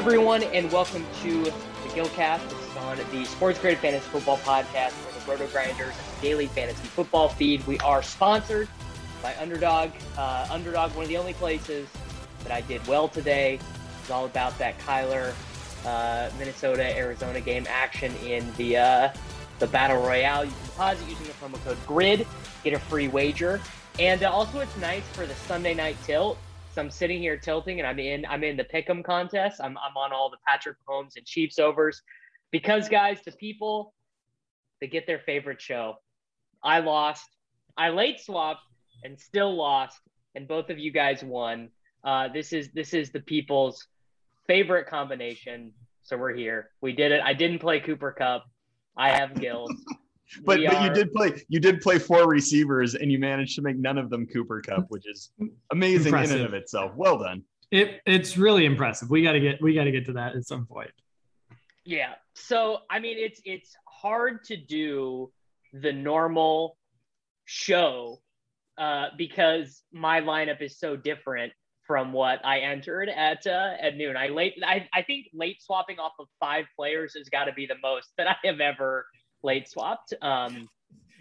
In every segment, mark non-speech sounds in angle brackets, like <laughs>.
Everyone, and welcome to the Gilcast. This is on the Sports Grid Fantasy Football Podcast for the Roto Grinders Daily Fantasy Football Feed. We are sponsored by Underdog. Uh, Underdog, one of the only places that I did well today. It's all about that Kyler uh, Minnesota Arizona game action in the uh, the battle royale. You can deposit using the promo code GRID, get a free wager, and uh, also it's nice for the Sunday night tilt. I'm sitting here tilting, and I'm in I'm in the pick'em contest. I'm I'm on all the Patrick Mahomes and Chiefs overs because guys, the people they get their favorite show. I lost. I late swapped and still lost, and both of you guys won. Uh, this is this is the people's favorite combination. So we're here. We did it. I didn't play Cooper Kupp. I have Gills. <laughs> but but you did play you did play four receivers and you managed to make none of them Cooper Kupp, which is amazing impressive. in and of itself. Well done. It it's really impressive. We got to get we got to get to that at some point. Yeah. So I mean, it's it's hard to do the normal show uh, because my lineup is so different from what I entered at uh, at noon. I late I, I think late swapping off of five players has got to be the most that I have ever late swapped. Um,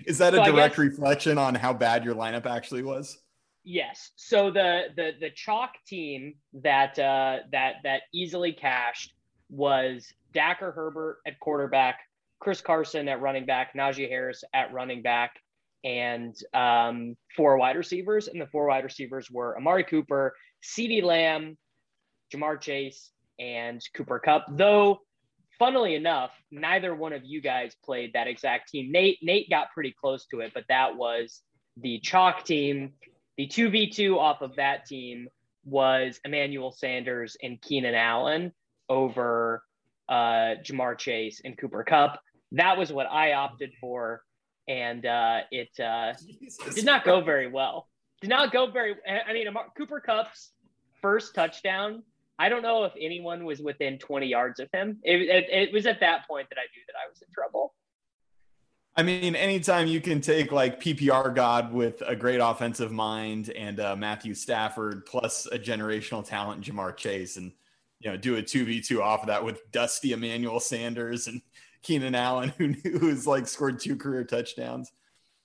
Is that so a direct guess, reflection on how bad your lineup actually was? Yes. So the the the chalk team that uh, that that easily cashed was Dak or Herbert at quarterback, Chris Carson at running back, Najee Harris at running back, and um, four wide receivers. And the four wide receivers were Amari Cooper, CeeDee Lamb, Ja'Marr Chase, and Cooper Kupp. Though funnily enough, neither one of you guys played that exact team. Nate Nate got pretty close to it, but that was the chalk team. The 2v2 off of that team was Emmanuel Sanders and Keenan Allen over uh, Ja'Marr Chase and Cooper Kupp. That was what I opted for, and uh, it uh, did not go very well. Did not go very. I mean, Cooper Kupp's first touchdown I don't know if anyone was within 20 yards of him. It, it, it, was at that point that I knew that I was in trouble. I mean, anytime you can take like PPR God with a great offensive mind and uh, Matthew Stafford plus a generational talent, Ja'Marr Chase, and you know do a two v two off of that with Dusty Emmanuel Sanders and <laughs> Keenan Allen, who who's like scored two career touchdowns.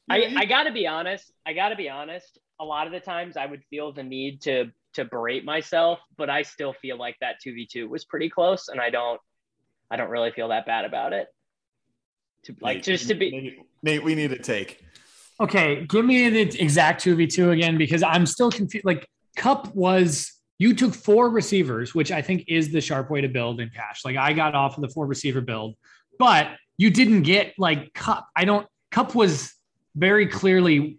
I, I gotta be honest. I gotta be honest. A lot of the times I would feel the need to to berate myself, but I still feel like that 2v2 was pretty close and I don't I don't really feel that bad about it. To like Nate, just to be Nate, Nate, we need a take. Okay, give me the exact 2v2 again because I'm still confused. Like, Kupp was, you took four receivers, which I think is the sharp way to build in cash. Like, I got off of the four receiver build, but you didn't get like Kupp. I don't, Kupp was very clearly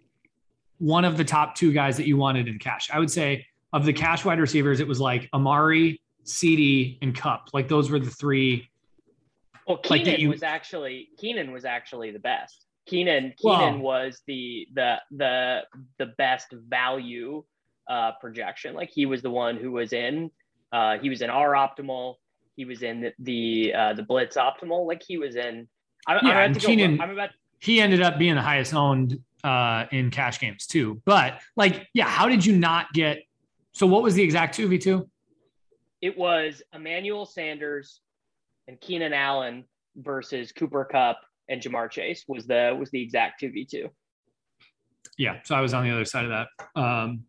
one of the top two guys that you wanted in cash. I would say of the cash wide receivers, it was like Amari, CeeDee, and Kupp. Like, those were the three. Well, Like Keenan you- was actually Keenan was actually the best. Keenan Keenan was the the the the best value uh, projection. Like he was the one who was in. Uh, he was in our optimal. He was in the the, uh, the blitz optimal. Like he was in. I'm, I'm Yeah, and go. Keenan- I'm about. he ended up being the highest owned uh, in cash games too. But like, yeah, how did you not get? So what was the exact two v two? It was Emmanuel Sanders and Keenan Allen versus Cooper Kupp and Ja'Marr Chase was the was the exact two v two. Yeah, so I was on the other side of that. Um,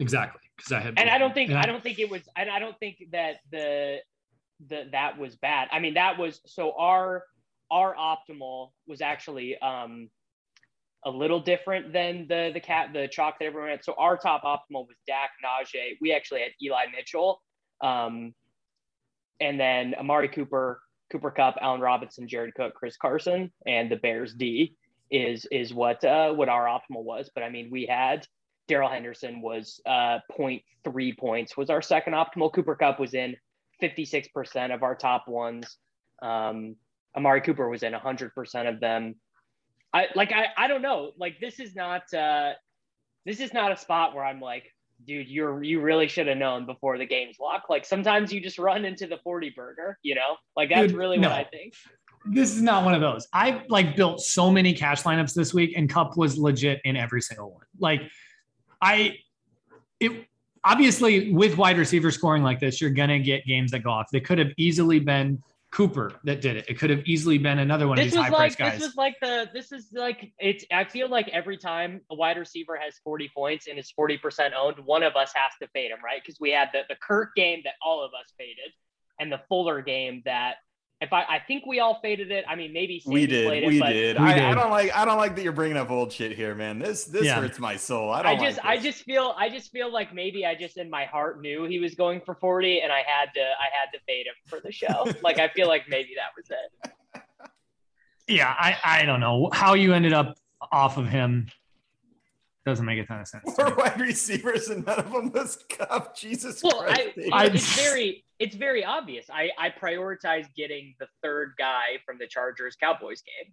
exactly because I had. and I don't think and I don't think it was and I don't think that the the that was bad. I mean that was so our our optimal was actually um a little different than the the cat the chalk that everyone had. So our top optimal was Dak Najee. We actually had Eli Mitchell. Um and then Amari Cooper, Cooper Kupp, Allen Robinson, Jared Cook, Chris Carson, and the Bears D is is what uh what our optimal was. But I mean we had Darrell Henderson was uh 0.3 points was our second optimal. Cooper Kupp was in 56% of our top ones. Um, Amari Cooper was in 100% of them. I like I I don't know. Like this is not uh this is not a spot where I'm like, dude, you're you really should have known before the game's locked. Like sometimes you just run into the 40 burger, you know? Like that's Dude, really no. what I think. This is not one of those. I like built so many cash lineups this week, and Kupp was legit in every single one. Like, I it obviously with wide receiver scoring like this, you're gonna get games that go off. They could have easily been Cooper that did it. It could have easily been another one of these high price guys. this was like the this is like it's I feel like every time a wide receiver has 40 points and is 40% owned, one of us has to fade him, right? Because we had the the Kirk game that all of us faded and the Fuller game that if I I think we all faded it. I mean maybe We did. played We it, but did. We I, I don't like. I don't like that you're bringing up old shit here, man. This this Yeah. hurts my soul. I I don't. I just like I just feel I just feel like maybe I just in my heart knew he was going for 40 and I had to I had to fade him for the show. <laughs> like I feel like maybe that was it. yeah, I I don't know how you ended up off of him. Doesn't make a ton of sense. to. Four wide receivers and none of them was Kupp. <laughs> Jesus Well, Christ. I, I- it's very it's very obvious. I I prioritize getting the third guy from the Chargers Cowboys game.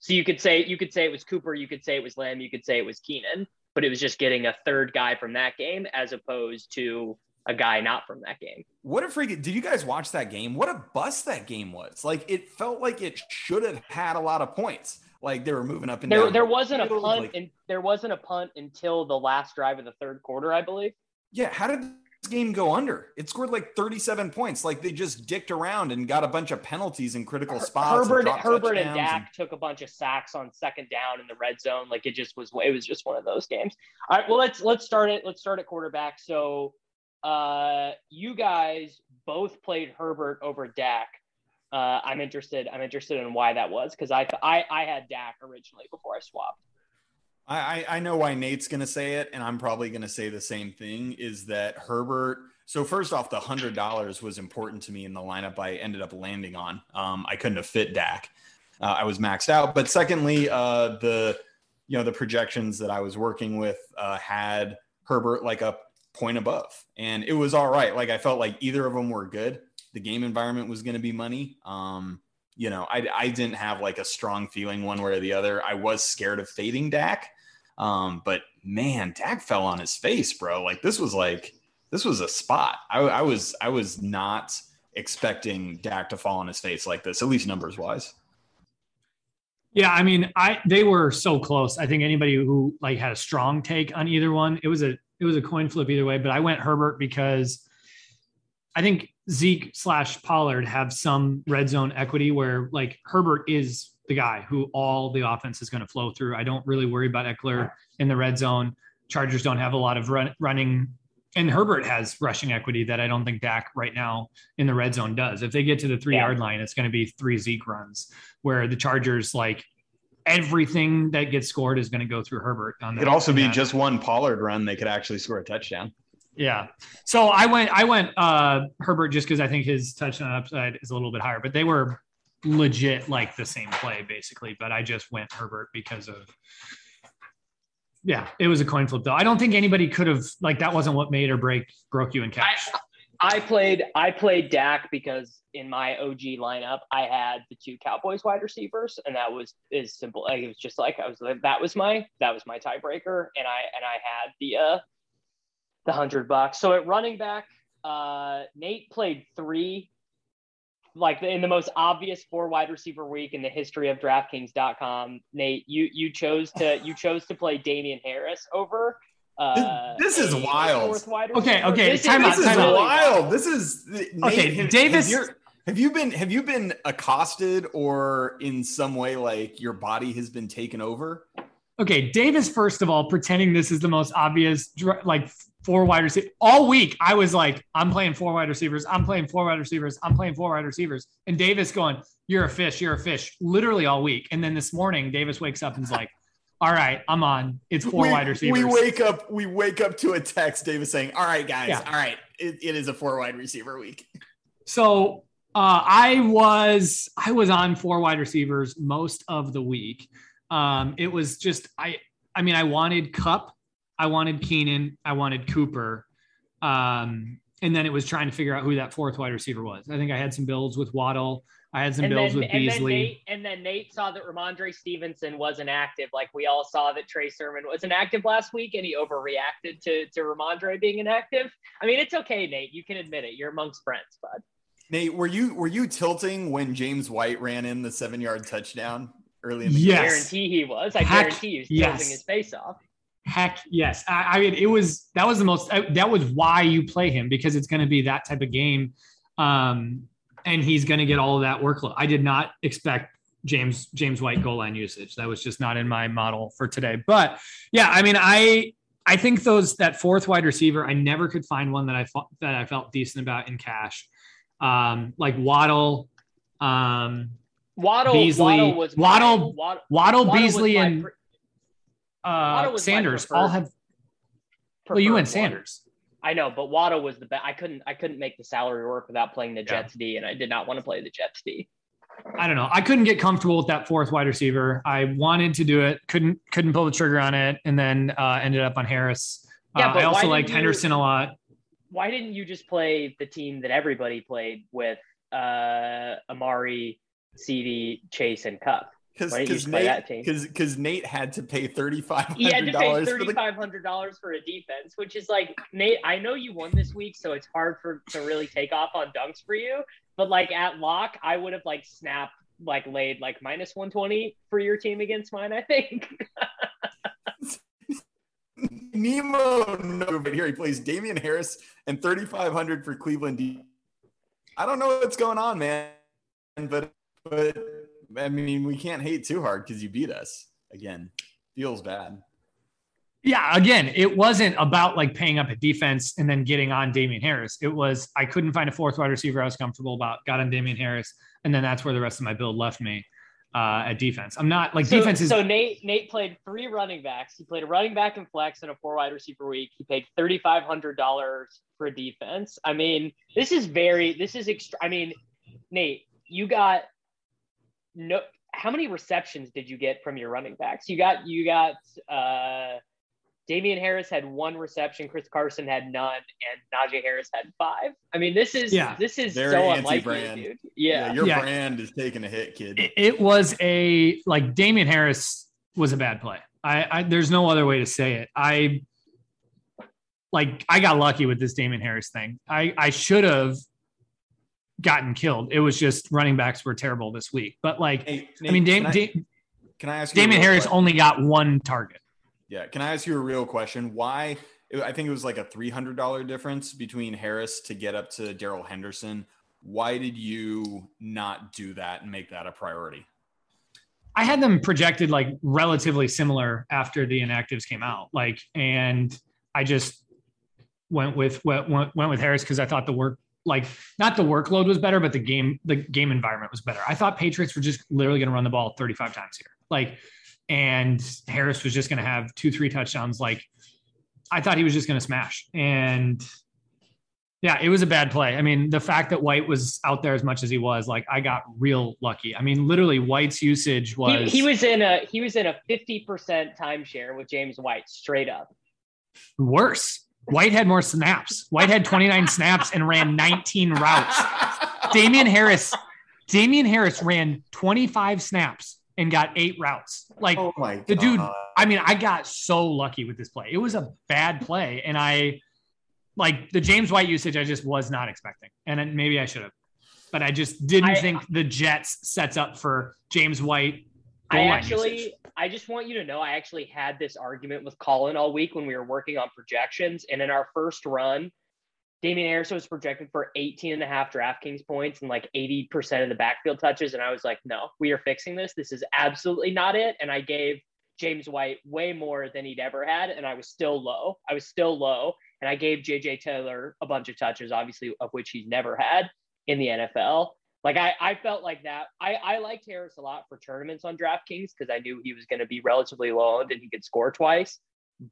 So you could say you could say it was Cooper, you could say it was Lamb, you could say it was Keenan, but it was just getting a third guy from that game as opposed to a guy not from that game. What a freaking! Did you guys watch that game? What a bust that game was! Like it felt like it should have had a lot of points. Like they were moving up and There down. there wasn't a punt like- and there wasn't a punt until the last drive of the third quarter, I believe. yeah, how did this game go under? It scored like 37 points. Like they just dicked around and got a bunch of penalties in critical spots. Herbert dropped Herbert and Dak took a bunch of sacks on second down in the red zone. Like it just was it was just one of those games. All right, well let's let's start it. Let's start at quarterback. So uh you guys both played Herbert over Dak. Uh, I'm interested. I'm interested in why that was because I, I I had Dak originally before I swapped. I, I know why Nate's gonna say it, and I'm probably gonna say the same thing. Is that Herbert? So first off, the hundred dollars was important to me in the lineup. I ended up landing on. Um, I couldn't have fit Dak. Uh, I was maxed out. But secondly, uh, the you know the projections that I was working with uh, had Herbert like a point above, and it was all right. Like I felt like either of them were good. The game environment was going to be money. Um, you know, I, I didn't have like a strong feeling one way or the other. I was scared of fading Dak. Um, but man, Dak fell on his face, bro. Like this was like this was a spot. I, I was I was not expecting Dak to fall on his face like this, at least numbers wise. Yeah, I mean, I they were so close. I think anybody who like had a strong take on either one, it was a it was a coin flip either way. But I went Herbert because I think Zeke slash Pollard have some red zone equity where like Herbert is the guy who all the offense is going to flow through. I don't really worry about Ekeler in the red zone. Chargers don't have a lot of run, running, and Herbert has rushing equity that I don't think Dak right now in the red zone does. If they get to the three yeah. yard line, it's going to be three Zeke runs, where the Chargers like everything that gets scored is going to go through Herbert. On that, it could also be that. just one Pollard run; they could actually score a touchdown. Yeah. So I went, I went uh, Herbert just because I think his touchdown upside is a little bit higher, but they were legit like the same play basically. But I just went Herbert because of, yeah, it was a coin flip though. I don't think anybody could have like that wasn't what made or break broke you in cash. I, I played, I played Dak because in my OG lineup I had the two Cowboys wide receivers, and that was as simple. Like, it was just like I was like that was my that was my tiebreaker, and I and I had the uh the hundred bucks. So at running back, uh, Nate played three, like in the most obvious four wide receiver week in the history of DraftKings.com. Nate, you you chose to <laughs> you chose to play Damien Harris over. Uh, this, is wild. Okay, okay. This, time is, this is wild. This is Nate, okay. Have, Davis, have, have you been have you been accosted or in some way like your body has been taken over? Okay, Davis. First of all, pretending this is the most obvious like four wide receivers all week. I was like, I'm playing four wide receivers. I'm playing four wide receivers. I'm playing four wide receivers. And Davis going, You're a fish. You're a fish. Literally all week. And then this morning, Davis wakes up and's like, All right, I'm on. It's four we, wide receivers. We wake up. We wake up to a text. Davis saying, All right, guys. Yeah. All right, it, it is a four wide receiver week. So uh, I was I was on four wide receivers most of the week. Um, it was just I I mean I wanted Kupp I wanted Keenan, I wanted Cooper. Um, and then it was trying to figure out who that fourth wide receiver was. I think I had some builds with Waddle. I had some and builds then, with and Beasley. Then Nate, and then Nate saw that Rhamondre Stevenson wasn't active. Like we all saw that Trey Sermon wasn't active last week and he overreacted to, to Rhamondre being inactive. I mean, it's okay, Nate. You can admit it. You're amongst friends, bud. Nate, were you were you tilting when James White ran in the seven yard touchdown early in the yes. game? I guarantee he was. I Heck, guarantee he was yes. tilting his face off. Heck yes. I, I, mean, it was that was the most that was why you play him because it's going to be that type of game, um, and he's going to get all of that workload. I did not expect James James White goal line usage. That was just not in my model for today. But yeah, I mean, I I think those that fourth wide receiver, I never could find one that I thought that I felt decent about in cash, um, like Waddle. Um, Waddle, Beasley, Waddle, was Waddle, Waddle, Waddle, Beasley, and uh, Sanders all have. Well, you and Sanders. I know, but Waddle was the best. I couldn't. I couldn't make the salary work without playing the Jets yeah. D, and I did not want to play the Jets D. I don't know. I couldn't get comfortable with that fourth wide receiver. I wanted to do it, couldn't couldn't pull the trigger on it, and then uh, ended up on Harris. Yeah, uh, I also liked you, Henderson a lot. Why didn't you just play the team that everybody played with? Uh, Amari, CeeDee, Chase, and Kupp because Nate because Nate had to pay thirty five. He had to pay thirty five hundred dollars for a defense, which is like Nate. I know you won this week, so it's hard for to really take off on dunks for you. But like at lock, I would have like snapped like laid like minus one twenty for your team against mine. I think. <laughs> Nemo, no, but here he plays Damien Harris and thirty five hundred for Cleveland. I don't know what's going on, man, but but I mean, we can't hate too hard because you beat us again. Feels bad. Yeah, again, it wasn't about like paying up a defense and then getting on Damien Harris. It was I couldn't find a fourth wide receiver I was comfortable about, got on Damien Harris, and then that's where the rest of my build left me uh, at defense. I'm not like so, defense is so Nate Nate played three running backs. He played a running back and flex and a four wide receiver week. He paid thirty five hundred dollars for defense. I mean, this is very this is extra. I mean, Nate, you got no how many receptions did you get from your running backs? You got you got uh Damien Harris had one reception, Chris Carson had none, and Najee Harris had five. I mean, this is yeah. this is Very so unlikely, dude. Yeah. yeah your yeah. brand is taking a hit, kid. It, it, was a like Damien Harris was a bad play. I, I there's no other way to say it. I like I got lucky with this Damien Harris thing. I I should have gotten killed. It was just running backs were terrible this week. But like, hey, Nate, I mean, Dame, can, I, can I ask? Damien Harris question? only got one target. Yeah, can I ask you a real question? Why? I think it was like a three hundred dollar difference between Harris to get up to Darrell Henderson. Why did you not do that and make that a priority? I had them projected like relatively similar after the inactives came out. Like, and I just went with went, went with Harris because I thought the work like not the workload was better, but the game the game environment was better. I thought Patriots were just literally going to run the ball 35 times here. Like, and Harris was just going to have two three touchdowns. Like, I thought he was just going to smash. And yeah, it was a bad play. I mean, the fact that White was out there as much as he was, like, I got real lucky. I mean, literally, White's usage was he, he was in a he was in a 50% timeshare with James White straight up. Worse. White had more snaps. White had 29 snaps and ran 19 routes. Damien Harris, Damien Harris ran 25 snaps and got eight routes. Like Oh my god. the dude, I mean, I got so lucky with this play. It was a bad play. And I like the James White usage, I just was not expecting. And then maybe I should have, but I just didn't I- think the Jets sets up for James White. I actually, usage. I just want you to know, I actually had this argument with Colin all week when we were working on projections. And in our first run, Damien Harris was projected for 18 and a half DraftKings points and like 80% of the backfield touches. And I was like, no, we are fixing this. This is absolutely not it. And I gave James White way more than he'd ever had. And I was still low. I was still low. And I gave JJ Taylor a bunch of touches, obviously, of which he's never had in the NFL. Like I, I felt like that. I, I liked Harris a lot for tournaments on DraftKings because I knew he was going to be relatively low and he could score twice.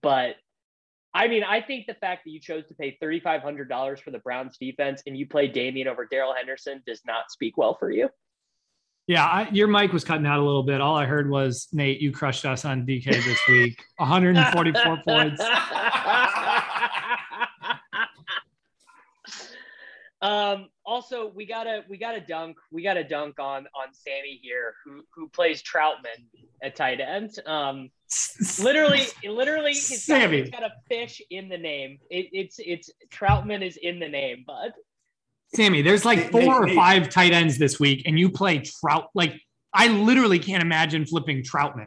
But I mean, I think the fact that you chose to pay thirty five hundred dollars for the Browns defense and you play Damien over Darrell Henderson does not speak well for you. Yeah, I, your mic was cutting out a little bit. All I heard was Nate, you crushed us on DK this week. <laughs> 144 points. <laughs> Um, also, we gotta we gotta dunk we gotta dunk on on Sammy here, who who plays Trautman at tight end. Um, literally, literally, he's got, <laughs> Sammy. he's got a fish in the name. It, it's it's Trautman is in the name, bud. Sammy, there's like four Nate, or Nate. five tight ends this week, and you play Trout. Like, I literally can't imagine flipping Trautman.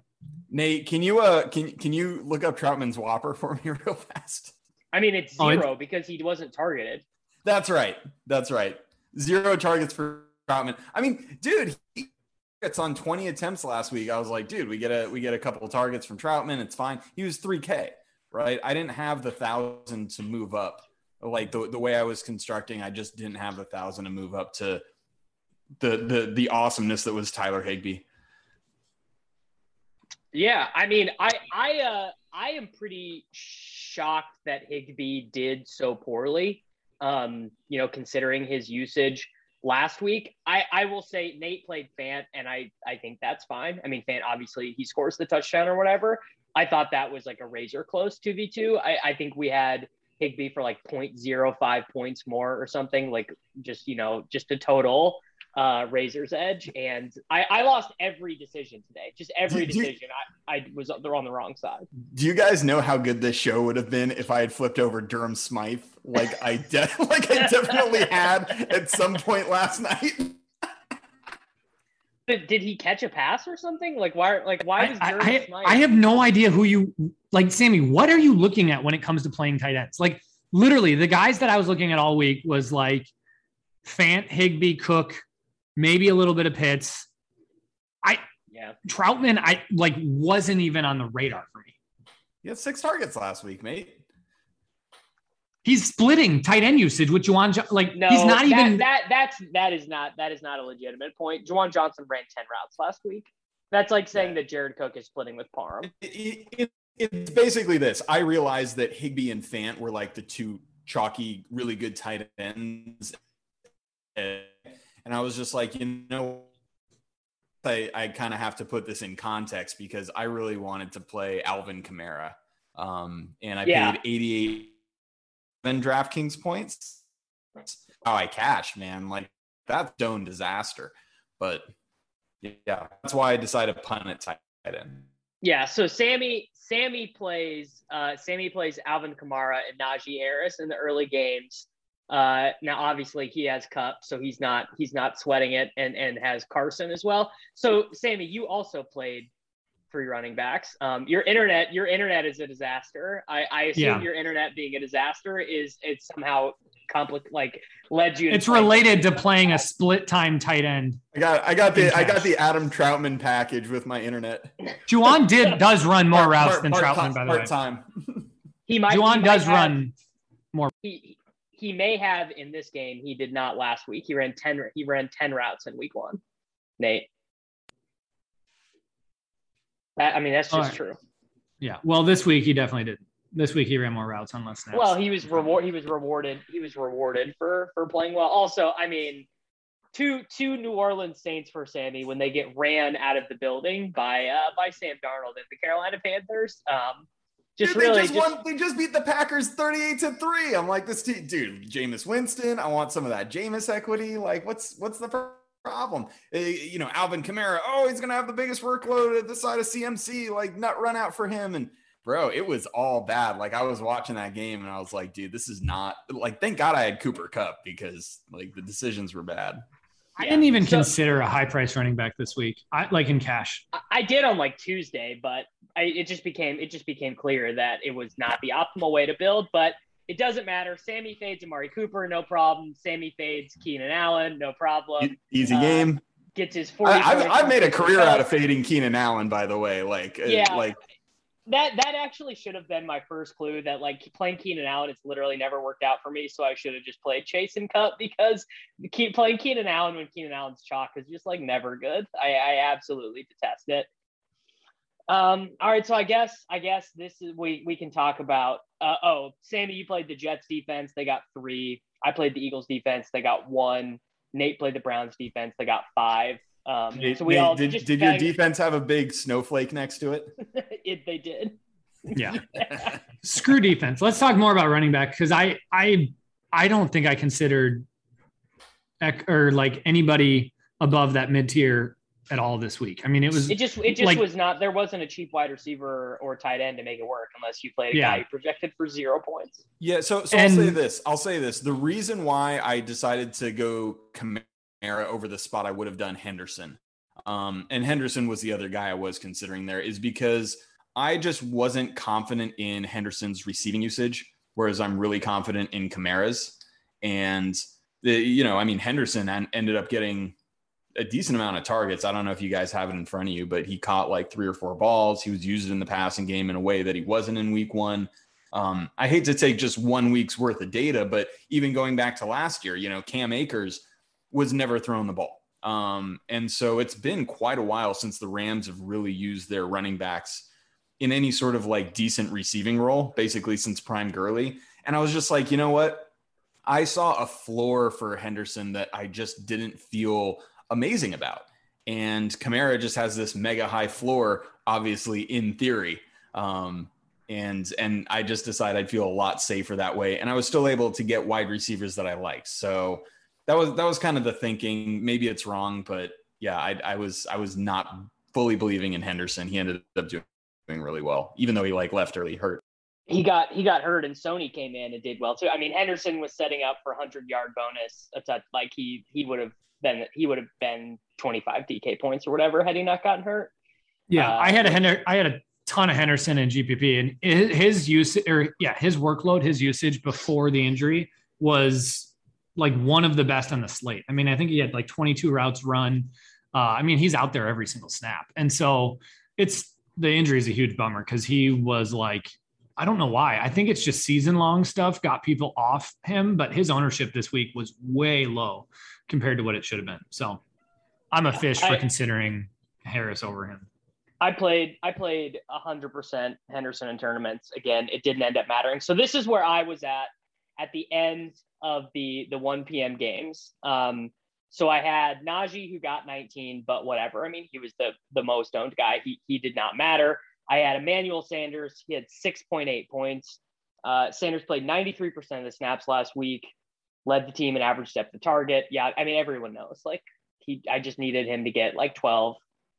Nate, can you uh can can you look up Trautman's WOPR <laughs> for me real fast? I mean, it's Oh, it- zero because he wasn't targeted. That's right. That's right. Zero targets for Trautman. I mean, dude, he gets on 20 attempts last week. I was like, dude, we get a we get a couple targets from Trautman. It's fine. He was 3K, right? I didn't have the thousand to move up. Like the, the way I was constructing, I just didn't have the thousand to move up to the the the awesomeness that was Tyler Higbee. Yeah, I mean, I I uh I am pretty shocked that Higbee did so poorly. Um, you know, considering his usage last week. I I will say Nate played Fant, and I I think that's fine. I mean, Fant obviously he scores the touchdown or whatever. I thought that was like a razor close two v two. I I think we had Higbee for like 0.05 points more or something, like just you know just a total uh razor's edge and i i lost every decision today just every Do- do- decision i i was they're on the wrong side Do you guys know how good this show would have been if I had flipped over Durham Smythe like I de- <laughs> like I definitely had at some point last night? did, did he catch a pass or something like why like why was I, Jeremy I, Smythe- I have no idea who you like, Sammy. What are you looking at when it comes to playing tight ends? Like, literally, the guys that I was looking at all week was like Fant, Higbee, Cook, maybe a little bit of Pitts. I yeah Trautman, I like wasn't even on the radar for me. He had six targets last week, mate. He's splitting tight end usage with Juwan. Jo- Like, no he's not that, even. that that's that is not that is not a legitimate point Juwan johnson ran 10 routes last week that's like saying that jared cook is splitting with parham It- it- it's basically this. I realized that Higbee and Fant were like the two chalky, really good tight ends. And I was just like, you know, I, I kind of have to put this in context because I really wanted to play Alvin Kamara. Um, and I Yeah. paid 88 then DraftKings points. How I cashed, man. Like that's stone disaster. But yeah, that's why I decided to punt it tight end. Yeah, so Sammy Sammy plays uh, Sammy plays Alvin Kamara and Najee Harris in the early games. Uh, now, obviously, he has Kupp, so he's not he's not sweating it, and and has Carson as well. So, Sammy, you also played three running backs. Um, your internet your internet is a disaster. I, I assume Yeah. your internet being a disaster is it's somehow compli- like led you. to It's related to playing a split time tight end. I got I got In the I got the Adam Trautman package with my internet. Juwan did does run more routes than part, Trautman, by the way. time. He might. he Juwan might does have- run. He he may have in this game. He did not last week. He ran ten. He ran ten routes in week one. Nate. That, I mean, that's just right. true. Yeah. Well, this week he definitely did. This week he ran more routes on less snaps. Well, he was reward. He was rewarded. He was rewarded for for playing well. Also, I mean, two two New Orleans Saints for Sammy when they get ran out of the building by uh by Sam Darnold and the Carolina Panthers. Um, just dude, really they just, just, won. They just beat the Packers 38 to 3. I'm like, this team, dude, Jameis Winston. I want some of that Jameis equity. Like, what's what's the problem? Uh, you know, Alvin Kamara, oh, he's gonna have the biggest workload at the side of CMC, like nut run out for him. And bro, it was all bad. Like I was watching that game and I was like, dude, this is not like thank God I had Cooper Kupp because like the decisions were bad. I yeah. didn't even So- consider a high price running back this week. I like in cash. I- I did on like Tuesday, but I, it just became it just became clear that it was not the optimal way to build. But it doesn't matter. Sammy fades Amari Cooper, no problem. Sammy fades Keenan Allen, no problem. Easy uh, game. Gets his 40 I, I've, I've made a career out of fading Keenan Allen, by the way. Like, uh, Yeah. like that that actually should have been my first clue that like playing Keenan Allen it's literally never worked out for me so I should have just played Chase and Kupp because keep playing Keenan Allen when Keenan Allen's chalk is just like never good. I, I absolutely detest it. Um all right so I guess I guess this is we we can talk about uh, oh Sammy you played the Jets defense they got three. I played the Eagles defense they got one. Nate played the Browns defense they got five um Nate- so we Nate, all did, just did your banged- defense have a big snowflake next to it? <laughs> it, they did Yeah. <laughs> Screw defense. Let's talk more about running back because I I I don't think I considered ec- or like anybody above that mid tier at all this week. I mean, it was It just it just like- was not there wasn't a cheap wide receiver or tight end to make it work unless you played a Yeah. guy who projected for zero points. Yeah, so so And- I'll say this. I'll say this. The reason why I decided to go Kamara over the spot I would have done Henderson, um, and Henderson was the other guy I was considering there, is because I just wasn't confident in Henderson's receiving usage, whereas I'm really confident in Kamara's. And the, you know, I mean, Henderson en- ended up getting a decent amount of targets. I don't know if you guys have it in front of you, but he caught like three or four balls. He was used in the passing game in a way that he wasn't in week one. Um, I hate to take just one week's worth of data, but even going back to last year, you know, Cam Akers was never thrown the ball. Um, and so it's been quite a while since the Rams have really used their running backs in any sort of like decent receiving role, basically since Prime Gurley. And I was just like, you know what? I saw a floor for Henderson that I just didn't feel amazing about. And Kamara just has this mega high floor, obviously in theory. Um, and and I just decided I'd feel a lot safer that way. And I was still able to get wide receivers that I liked. So that was that was kind of the thinking. Maybe it's wrong, but yeah, I, I was I was not fully believing in Henderson. He ended up doing really well, even though he like left early hurt. He got he got hurt and Sony came in and did well too. I mean Henderson was setting up for hundred yard bonus a touch like he he would have been he would have been twenty five DK points or whatever had he not gotten hurt. Yeah, Uh, I had a Hender, I had a ton of Henderson in GPP, and his- his use or yeah, his workload, his usage before the injury was like one of the best on the slate. I mean, I think he had like 22 routes run. Uh, I mean, he's out there every single snap, and so it's the injury is a huge bummer because he was like. I don't know why. I think it's just season long stuff got people off him, but his ownership this week was way low compared to what it should have been. So I'm a fish for I- considering Harris over him. I played I played hundred percent Henderson in tournaments. Again, it didn't end up mattering. So this is where I was at at the end of the the 1 p.m. games. Um, so I had Najee who got 19, but whatever. I mean, he was the the most owned guy. He he did not matter. I had Emmanuel Sanders. He had 6.8 points. Uh, Sanders played 93% of the snaps last week, led the team in average depth of target. Yeah, I mean everyone knows. Like he, I just needed him to get like 12.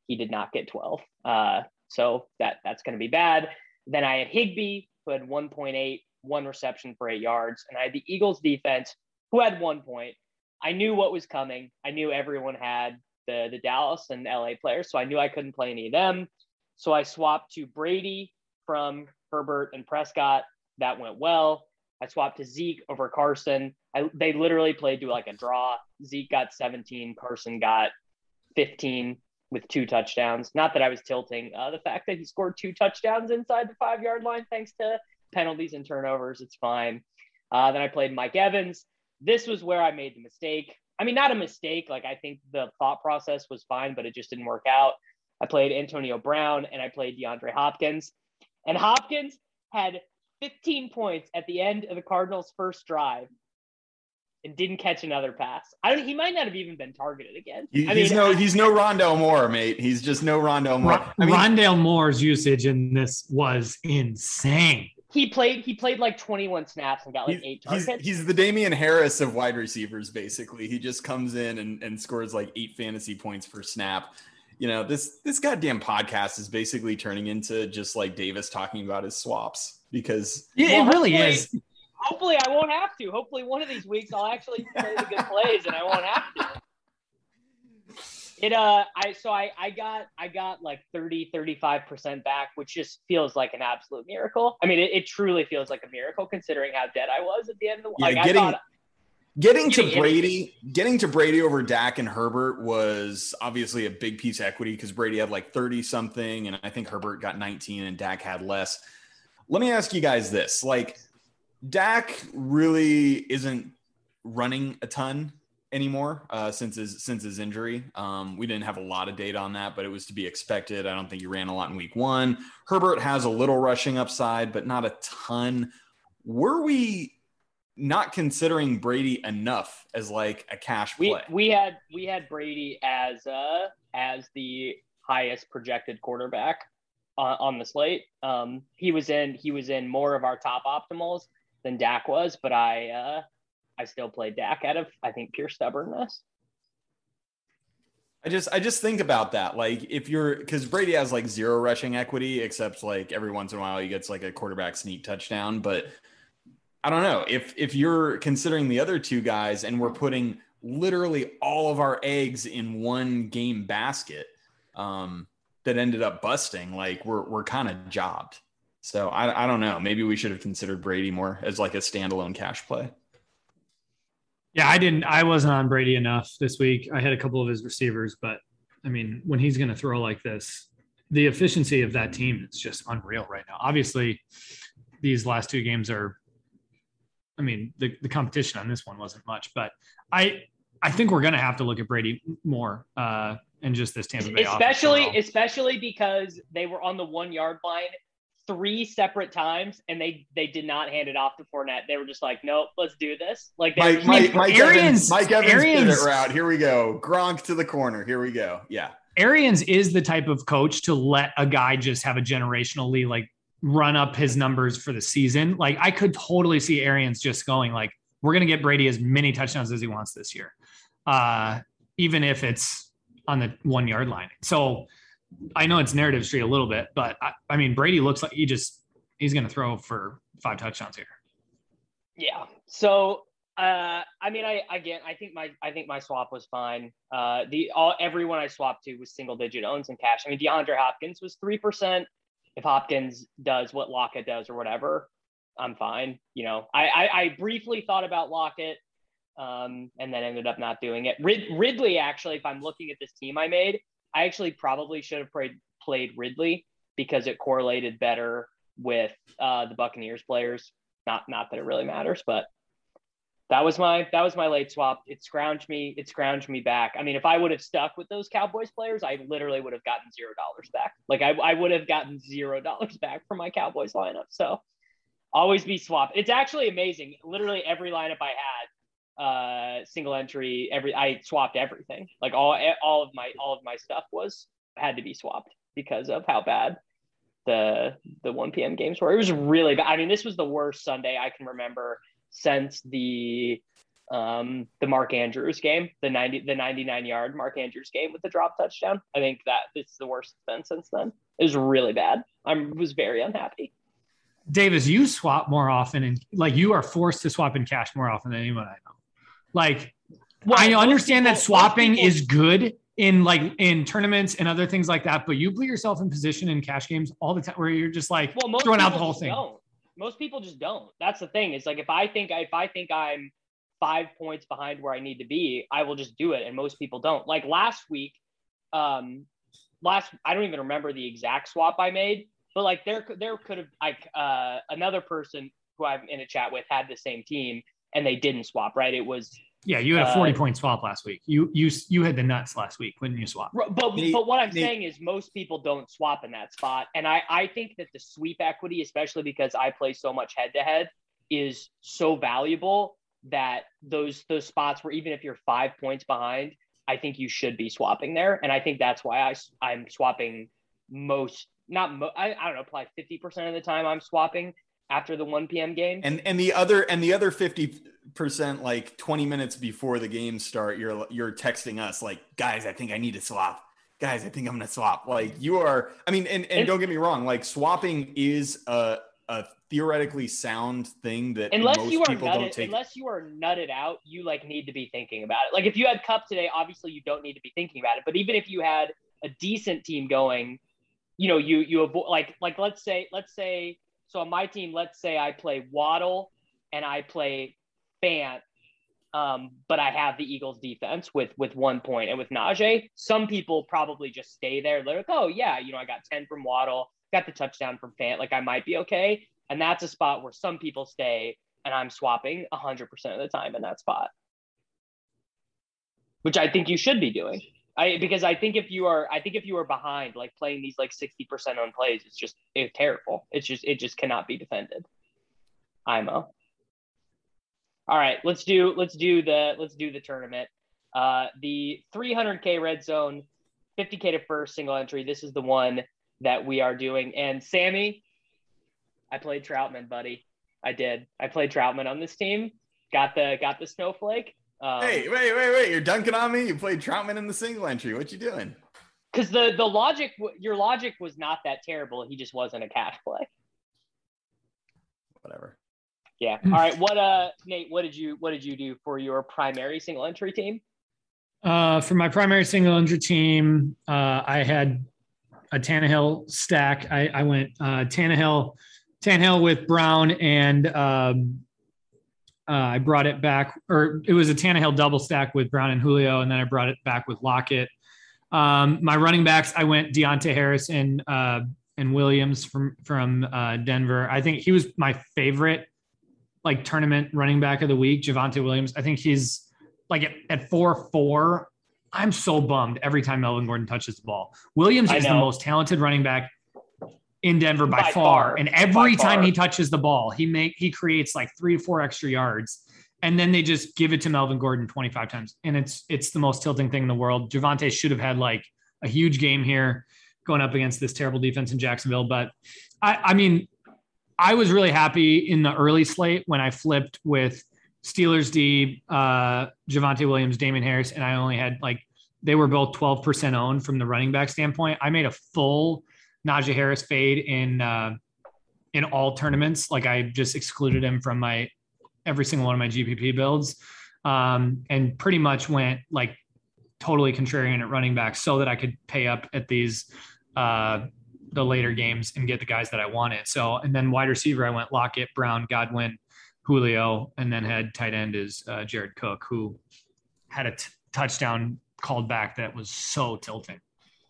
He did not get 12. Uh, so that that's going to be bad. Then I had Higbee, who had 1.8, one reception for eight yards, and I had the Eagles defense, who had one point. I knew what was coming. I knew everyone had the the Dallas and LA players, so I knew I couldn't play any of them. So I swapped to Brady from Herbert and Prescott. That went well. I swapped to Zeke over Carson. I, they literally played to like a draw. Zeke got 17, Carson got 15 with two touchdowns. Not that I was tilting uh, the fact that he scored two touchdowns inside the five yard line thanks to penalties and turnovers. It's fine. Uh, then I played Mike Evans. This was where I made the mistake. I mean, not a mistake. Like I think the thought process was fine, but it just didn't work out. I played Antonio Brown and I played DeAndre Hopkins. And Hopkins had 15 points at the end of the Cardinals' first drive and didn't catch another pass. I don't. He might not have even been targeted again. He, I he's mean, no I- he's no Rondale Moore, mate. He's just no Rondale Moore. Ron- I mean, Rondale Moore's usage in this was insane. He played. He played like 21 snaps and got like he's, eight he's, targets. he's the Damien Harris of wide receivers, basically. He just comes in and, and scores like eight fantasy points per snap. You know, this this goddamn podcast is basically turning into just like Davis talking about his swaps because Yeah, Well, it really is. Hopefully, I won't have to. Hopefully, one of these weeks I'll actually play the good plays and I won't have to. <laughs> It uh I so I I got I got like 30 35% back which just feels like an absolute miracle. I mean it, it truly feels like a miracle considering how dead I was at the end of the Yeah, like getting- I thought Getting to Brady, getting to Brady over Dak and Herbert was obviously a big piece of equity because Brady had like 30 something, and I think Herbert got 19 and Dak had less. Let me ask you guys this like, Dak really isn't running a ton anymore uh, since his since his injury. Um, we didn't have a lot of data on that, but it was to be expected. I don't think he ran a lot in week one. Herbert has a little rushing upside, but not a ton. Were we not considering Brady enough as like a cash we play? we had we had Brady as uh as the highest projected quarterback on, on the slate. Um, he was in he was in more of our top optimals than Dak was, but I uh, I still play Dak out of I think pure stubbornness. I just I just think about that. Like if you're because Brady has like zero rushing equity, except like every once in a while he gets like a quarterback sneak touchdown. But I don't know if if you're considering the other two guys and we're putting literally all of our eggs in one game basket um, that ended up busting, like we're we're kind of jobbed. So I I don't know. Maybe we should have considered Brady more as like a standalone cash play. Yeah, I didn't. I wasn't on Brady enough this week. I had a couple of his receivers, but I mean, when he's going to throw like this, the efficiency of that team is just unreal right now. Obviously, these last two games are. I mean, the, the competition on this one wasn't much, but I I think we're going to have to look at Brady more uh, and just this Tampa Bay, especially especially because they were on the one yard line three separate times and they they did not hand it off to Fournette. They were just like, nope, let's do this. Like they were Mike, just Mike, Mike Arians- Evans, Mike Evans Arians- pivot route. Here we go. Gronk to the corner. Here we go. Yeah. Arians is the type of coach to let a guy just have a generationally like run up his numbers for the season. Like I could totally see Arians just going like, we're gonna get Brady as many touchdowns as he wants this year, uh, even if it's on the one yard line. So I know it's narrative street a little bit, but I, I mean Brady looks like he just he's gonna throw for five touchdowns here. Yeah. So uh I mean I again I think my I think my swap was fine. Uh the all everyone I swapped to was single digit owns and cash. I mean DeAndre Hopkins was three percent. If Hopkins does what Lockett does or whatever, I'm fine. You know, I I, I briefly thought about Lockett um and then ended up not doing it. Rid- Ridley actually, if I'm looking at this team I made, I actually probably should have played played Ridley because it correlated better with uh the Buccaneers players not not that it really matters, but that was my that was my late swap. It scrounged me, it scrounged me back. I mean, if I would have stuck with those Cowboys players, I literally would have gotten zero dollars back. Like I, I would have gotten zero dollars back from my Cowboys lineup. So always be swapped. It's actually amazing. Literally every lineup I had, uh single entry, every I swapped everything. Like all all of my all of my stuff was had to be swapped because of how bad the the 1 p.m. games were. It was really bad. I mean, this was the worst Sunday I can remember since the um the Mark Andrews game, the 90 the 99 yard Mark Andrews game with the drop touchdown. I think that is the worst it's been since then. It was really bad. I was very unhappy. Davis, you swap more often and like you are forced to swap in cash more often than anyone I know. Like Well, I understand people- that swapping people- is good in like in tournaments and other things like that, but you put yourself in position in cash games all the time where you're just like well, throwing out the whole thing. Don't. Most people just don't. That's the thing. It's like if I think if I think I'm five points behind where I need to be, I will just do it. And most people don't. Like last week, um, last I don't even remember the exact swap I made, but like there there could have like uh, another person who I'm in a chat with had the same team and they didn't swap. Right? It was yeah, you had a 40 uh, point swap last week. You you you had the nuts last week, when you swap? But but what I'm saying is most people don't swap in that spot, and I I think that the sweep equity, especially because I play so much head to head, is so valuable that those those spots where even if you're five points behind, I think you should be swapping there, and I think that's why I I'm swapping most not mo- I, I don't know probably 50% of the time I'm swapping after the 1 p.m. game. And and the other and the other 50% like 20 minutes before the game start, you're you're texting us like, guys, I think I need to swap. Guys, I think I'm gonna swap. Like you are, I mean, and, and don't get me wrong, like swapping is a a theoretically sound thing that unless you are nutted, take... unless you are nutted out, you like need to be thinking about it. Like if you had Kupp today, obviously you don't need to be thinking about it. But even if you had a decent team going, you know, you you avoid like like let's say let's say so on my team, let's say I play Waddle and I play Fant, um, but I have the Eagles defense with with one point and with Najee. Some people probably just stay there. They're like, oh yeah, you know, I got 10 from Waddle, got the touchdown from Fant, like I might be okay. And that's a spot where some people stay and I'm swapping 100% of the time in that spot. Which I think you should be doing. I because I think if you are I think if you are behind like playing these like 60% on plays it's just it's terrible. It's just it just cannot be defended. IMO. All right, let's do let's do the let's do the tournament. Uh the 300k red zone 50k to first single entry. This is the one that we are doing and Sammy I played Trautman, buddy. I did. I played Trautman on this team. Got the got the snowflake. Um, hey, wait, wait, wait! You're dunking on me. You played Trautman in the single entry. What you doing? Because the the logic, your logic was not that terrible. He just wasn't a cash play. Whatever. Yeah. All right. What uh, Nate? What did you What did you do for your primary single entry team? Uh, for my primary single entry team, uh, I had a Tannehill stack. I, I went uh, Tannehill, Tannehill with Brown and um, uh, I brought it back, or it was a Tannehill double stack with Brown and Julio, and then I brought it back with Lockett. Um, my running backs, I went Deonte Harris and uh, and Williams from from uh, Denver. I think he was my favorite, like tournament running back of the week. Javonte Williams. I think he's like at, at four four. I'm so bummed every time Melvin Gordon touches the ball. Williams is the most talented running back in Denver by, by far. far. And every time he touches the ball, he make he creates like three or four extra yards. And then they just give it to Melvin Gordon 25 times. And it's it's the most tilting thing in the world. Javonte should have had like a huge game here going up against this terrible defense in Jacksonville. But I, I mean, I was really happy in the early slate when I flipped with Steelers D, uh, Javonte Williams, Damien Harris, and I only had like they were both 12% owned from the running back standpoint. I made a full Najee Harris fade in uh, in all tournaments. Like I just excluded him from my every single one of my GPP builds, um, and pretty much went like totally contrarian at running back so that I could pay up at these uh, the later games and get the guys that I wanted. So and then wide receiver I went Lockett, Brown, Godwin, Julio, and then had tight end is uh, Jared Cook who had a t- touchdown called back that was so tilting.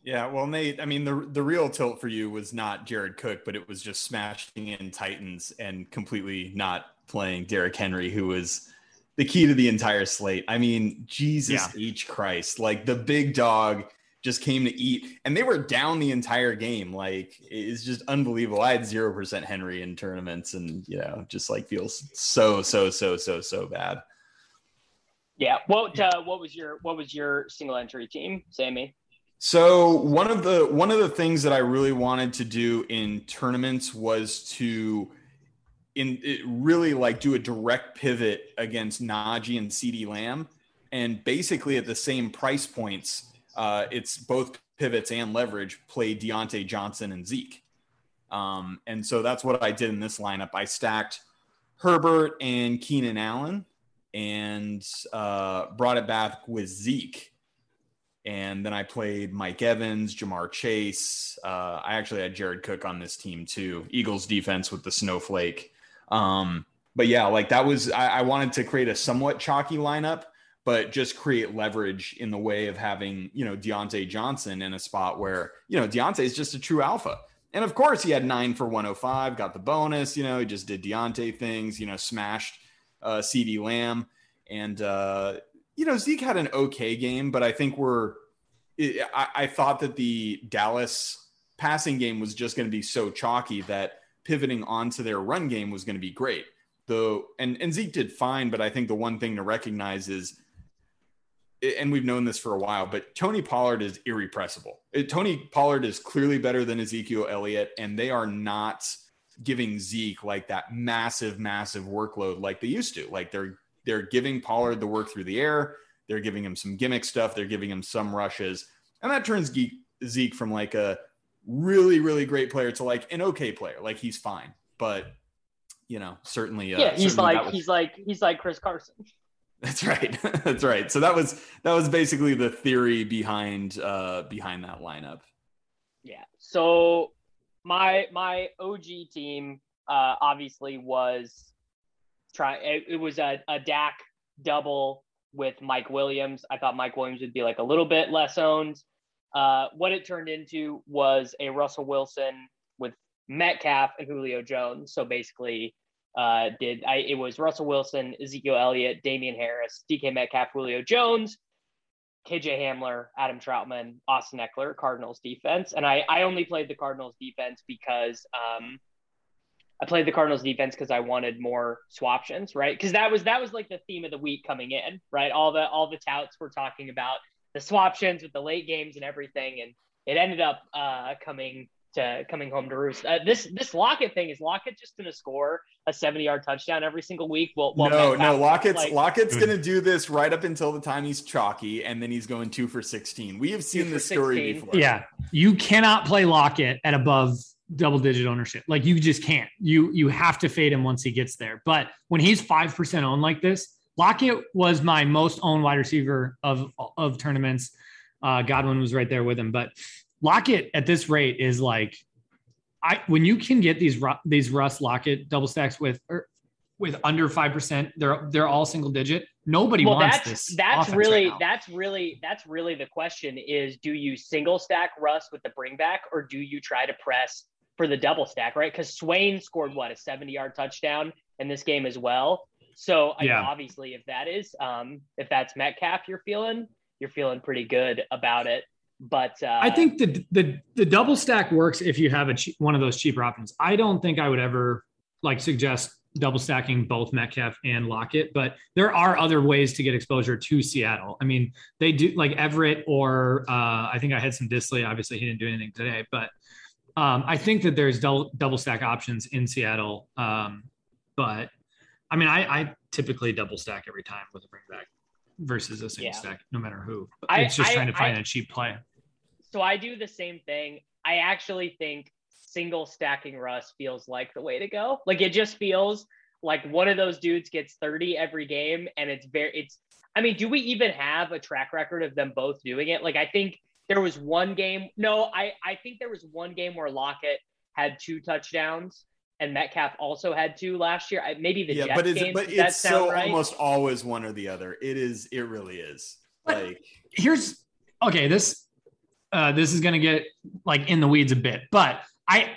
Yeah, well, Nate, I mean, the the real tilt for you was not Jared Cook, but it was just smashing in Titans and completely not playing Derrick Henry, who was the key to the entire slate. I mean, Jesus yeah. H Christ, like the big dog just came to eat, and they were down the entire game. Like it's just unbelievable. I had zero percent Henry in tournaments, and you know, just like feels so so so so so bad. Yeah. What uh, what was your what was your single entry team, Sammy? So one of the one of the things that I really wanted to do in tournaments was to in really like do a direct pivot against Najee and CeeDee Lamb, and basically at the same price points, uh, it's both pivots and leverage play Diontae Johnson and Zeke, um, and so that's what I did in this lineup. I stacked Herbert and Keenan Allen, and uh, brought it back with Zeke and then I played Mike Evans, Ja'Marr Chase. Uh, I actually had Jared Cook on this team too. Eagles defense with the snowflake. Um, but yeah, like that was I, I wanted to create a somewhat chalky lineup, but just create leverage in the way of having you know Diontae Johnson in a spot where you know Diontae is just a true alpha. And of course, he had nine for 105, got the bonus. You know, he just did Diontae things. You know, smashed uh, CeeDee Lamb, and uh, you know Zeke had an okay game, but I think we're. I, I thought that the Dallas passing game was just going to be so chalky that pivoting onto their run game was going to be great. Though, and and Zeke did fine, but I think the one thing to recognize is and we've known this for a while, but Tony Pollard is irrepressible. Uh, Tony Pollard is clearly better than Ezekiel Elliott, and they are not giving Zeke like that massive, massive workload like they used to. Like they're they're giving Pollard the work through the air. They're giving him some gimmick stuff. They're giving him some rushes, and that turns Zeke from like a really, really great player to like an okay player. Like he's fine, but you know, certainly, uh, yeah, he's certainly like was... he's like he's like Chris Carson. That's right. <laughs> That's right. So that was that was basically the theory behind uh behind that lineup. Yeah. So my my OG team uh obviously was try it, it was a, a double with Mike Williams. I thought Mike Williams would be like a little bit less owned. Uh, what it turned into was a Russell Wilson with Metcalf and Julio Jones. So basically, uh, did I? It was Russell Wilson, Ezekiel Elliott, Damien Harris, DK Metcalf, Julio Jones, KJ Hamler, Adam Trautman, Austin Ekeler, Cardinals defense, and I I only played the Cardinals defense because um, I played the Cardinals defense because I wanted more swaptions, right? Because that was that was like the theme of the week coming in, right? All the all the touts were talking about the swaptions with the late games and everything, and it ended up uh, coming to coming home to roost. Uh, this this Lockett thing is Lockett just going to score a seventy yard touchdown every single week? Well, well no, no. Lockett's like, Lockett's going to do this right up until the time he's chalky, and then he's going two for sixteen. We have seen this story before. Yeah, you cannot play Lockett at above double digit ownership. Like you just can't. You you have to fade him once he gets there. But when he's five percent owned like this, Lockett was my most owned wide receiver of of tournaments. Uh, Godwin was right there with him, but Lockett at this rate is like, I when you can get these these Russ Lockett double stacks with or with under five percent, they're they're all single digit. Nobody well, wants that's, this. That's really right that's really that's really the question: is do you single stack Russ with the bring back, or do you try to press for the double stack? Right? Because Swain scored what a seventy yard touchdown in this game as well. So yeah. I obviously, if that is um, if that's Metcalf, you're feeling you're feeling pretty good about it. But uh, I think the, the the double stack works if you have a cheap, one of those cheaper options. I don't think I would ever like suggest double stacking both Metcalf and Lockett, but there are other ways to get exposure to Seattle. I mean, they do like Everett or uh, I think I had some Dissly. Obviously, he didn't do anything today, but um, I think that there's double double stack options in Seattle. Um, but I mean, I, I typically double stack every time with a bring back versus a single yeah. stack, no matter who. I, it's just I, trying to find a cheap play. So I do the same thing. I actually think single stacking Russ feels like the way to go. Like it just feels like one of those dudes gets 30 every game and it's very it's I mean, do we even have a track record of them both doing it? Like I think there was one game. No, I I think there was one game where Lockett had two touchdowns and Metcalf also had two last year. Maybe the yeah, Jets but it's, but it's so right? almost always one or the other. It is. It really is. But like here's okay. This uh, this is going to get like in the weeds a bit, but I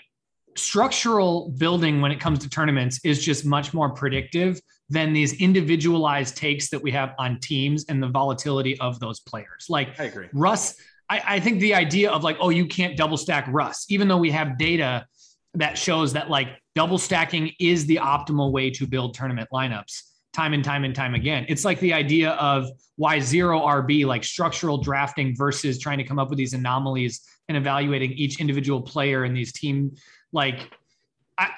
structural building when it comes to tournaments is just much more predictive than these individualized takes that we have on teams and the volatility of those players. Like I agree. Russ, I, I think the idea of like, oh, you can't double stack Russ, even though we have data that shows that like double stacking is the optimal way to build tournament lineups time and time and time again. It's like the idea of why zero RB, like structural drafting versus trying to come up with these anomalies and evaluating each individual player in these team. Like, I,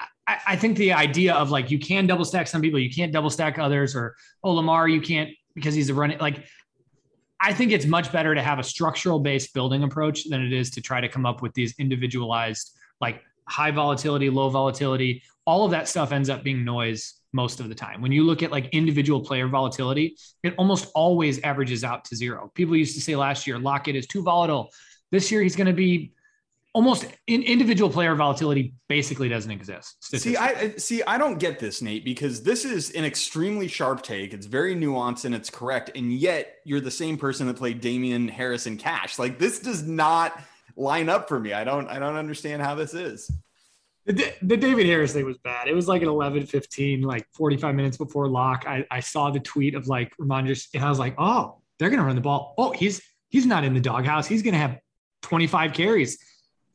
I think the idea of like you can double stack some people, you can't double stack others, or oh Lamar, you can't because he's a running like. I think it's much better to have a structural based building approach than it is to try to come up with these individualized like high volatility, low volatility, all of that stuff ends up being noise most of the time. When you look at like individual player volatility, it almost always averages out to zero. People used to say last year, Lockett is too volatile. This year, he's going to be almost in, individual player volatility basically doesn't exist. See, I see. I don't get this, Nate, because this is an extremely sharp take. It's very nuanced and it's correct, and yet you're the same person that played Damien Harris and Cash. Like this does not line up for me. I don't. I don't understand how this is. The, the David Harris thing was bad. It was like an 11 15, like 45 minutes before lock. I, I saw the tweet of like Rhamondre, and I was like, oh, they're going to run the ball. Oh, he's he's not in the doghouse. He's going to have 25 carries,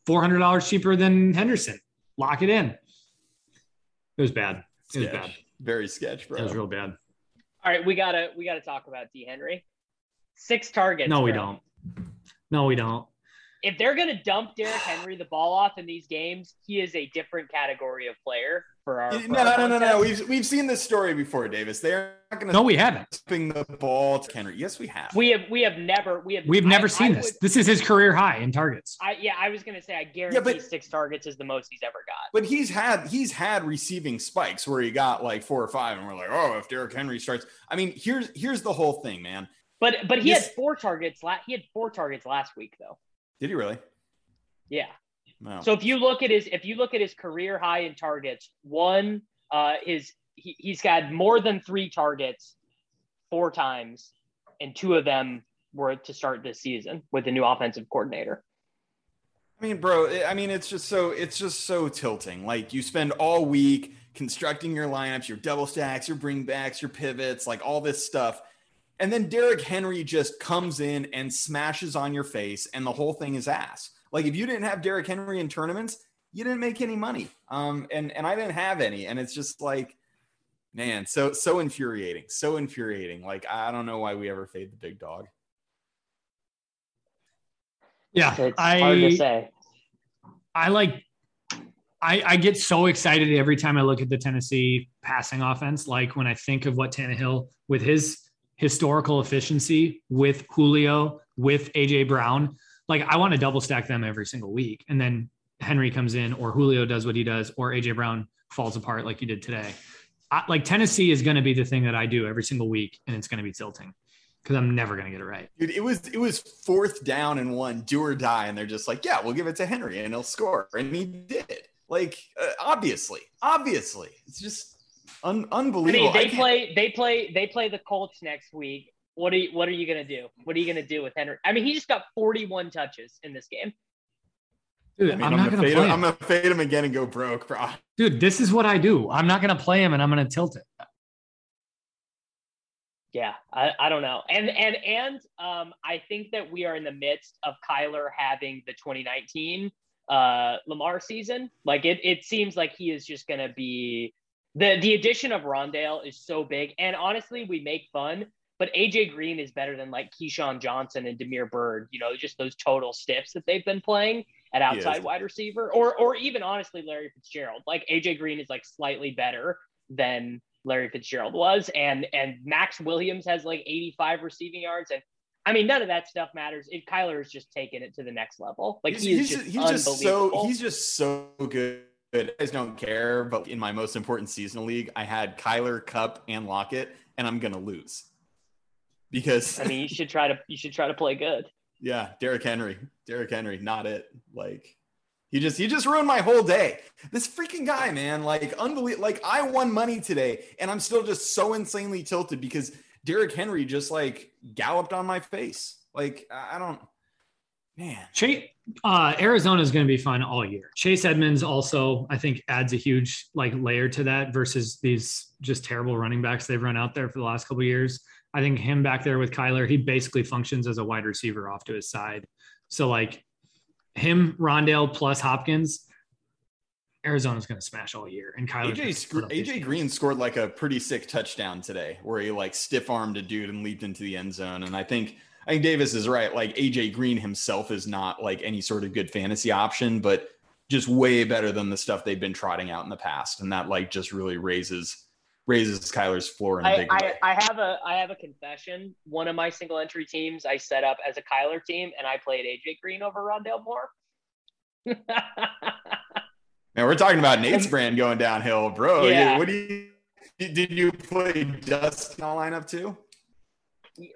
$400 cheaper than Henderson. Lock it in. It was bad. It was bad. Very sketch, bro. It was real bad. All right, we gotta we gotta talk about D Henry. Six targets. No, we don't. No, we don't if they're going to dump Derrick Henry the ball off in these games, he is a different category of player for our. For no, our no, no, no, no. We've we've seen this story before, Davis. They're not going to. No, we haven't. Dumping the ball to Henry. Yes, we have. We have. We have never. We have. We've never I, seen I this. Would, this is his career high in targets. I yeah. I was going to say I guarantee yeah, but, six targets is the most he's ever got. But he's had he's had receiving spikes where he got like four or five, and we're like, oh, if Derrick Henry starts. I mean, here's here's the whole thing, man. But but he this, had four targets. He had four targets last week, though. Did he really? Yeah. Wow. So if you look at his if you look at his career high in targets, one uh his he, he's got more than three targets four times, and two of them were to start this season with the new offensive coordinator. I mean, bro, I mean, it's just so it's just so tilting. Like you spend all week constructing your lineups, your double stacks, your bringbacks, your pivots, like all this stuff. And then Derrick Henry just comes in and smashes on your face, and the whole thing is ass. Like if you didn't have Derrick Henry in tournaments, you didn't make any money. Um, and and I didn't have any, and it's just like, man, so so infuriating, so infuriating. Like I don't know why we ever fade the big dog. Yeah, it's I, hard to say. I like. I, I get so excited every time I look at the Tennessee passing offense. Like when I think of what Tannehill with his historical efficiency with Julio, with AJ Brown, like I want to double stack them every single week. And then Henry comes in or Julio does what he does or AJ Brown falls apart like he did today. I, like Tennessee is going to be the thing that I do every single week and it's going to be tilting because I'm never going to get it right. Dude, it was it was fourth down and one, do or die, and they're just like, yeah, we'll give it to Henry and he'll score, and he did. Like uh, obviously, obviously, it's just un- unbelievable. I mean, they play they play they play the Colts next week, what are you what are you gonna do? What are you gonna do with Henry? I mean, he just got 41 touches in this game. Dude, I am not gonna, fade play him. I'm gonna fade him again and go broke, bro. <laughs> Dude, this is what I do. I'm not gonna play him and I'm gonna tilt it. Yeah, I, I don't know. And and and um I think that we are in the midst of Kyler having the 2019 uh Lamar season. Like it it seems like he is just gonna be the the addition of Rondale is so big. And honestly, we make fun but AJ Green is better than like KeeSean Johnson and Damiere Byrd. you know, just those total stiffs that they've been playing at outside wide receiver, or or even honestly Larry Fitzgerald. Like AJ Green is like slightly better than Larry Fitzgerald was, and and Maxx Williams has like 85 receiving yards, and I mean none of that stuff matters. If Kyler is just taking it to the next level, like he's, he's just, he's just so he's just so good. I guys don't care, but in my most important seasonal league, I had Kyler, Kupp, and Lockett, and I'm gonna lose because I mean you should try to you should try to play good. Yeah, Derrick Henry. Derrick Henry, not it. Like he just he just ruined my whole day. This freaking guy, man, like unbelievable. Like I won money today and I'm still just so insanely tilted because Derrick Henry just like galloped on my face. Like I don't man. Chase uh Arizona is going to be fun all year. Chase Edmonds also I think adds a huge like layer to that versus these just terrible running backs they've run out there for the last couple years. I think him back there with Kyler, he basically functions as a wide receiver off to his side. So like him, Rondale plus Hopkins, Arizona's going to smash all year. And Kyler AJ, AJ Green scored like a pretty sick touchdown today, where he like stiff armed a dude and leaped into the end zone. And I think I think Davis is right. Like AJ Green himself is not like any sort of good fantasy option, but just way better than the stuff they've been trotting out in the past. And that like just really raises raises Kyler's floor in a big I, way. I, I have a I have a confession. One of my single entry teams I set up as a Kyler team, and I played AJ Green over Rondale Moore. <laughs> Man, we're talking about Nate's brand going downhill, bro. Yeah. What do you did you play Dust in the lineup too?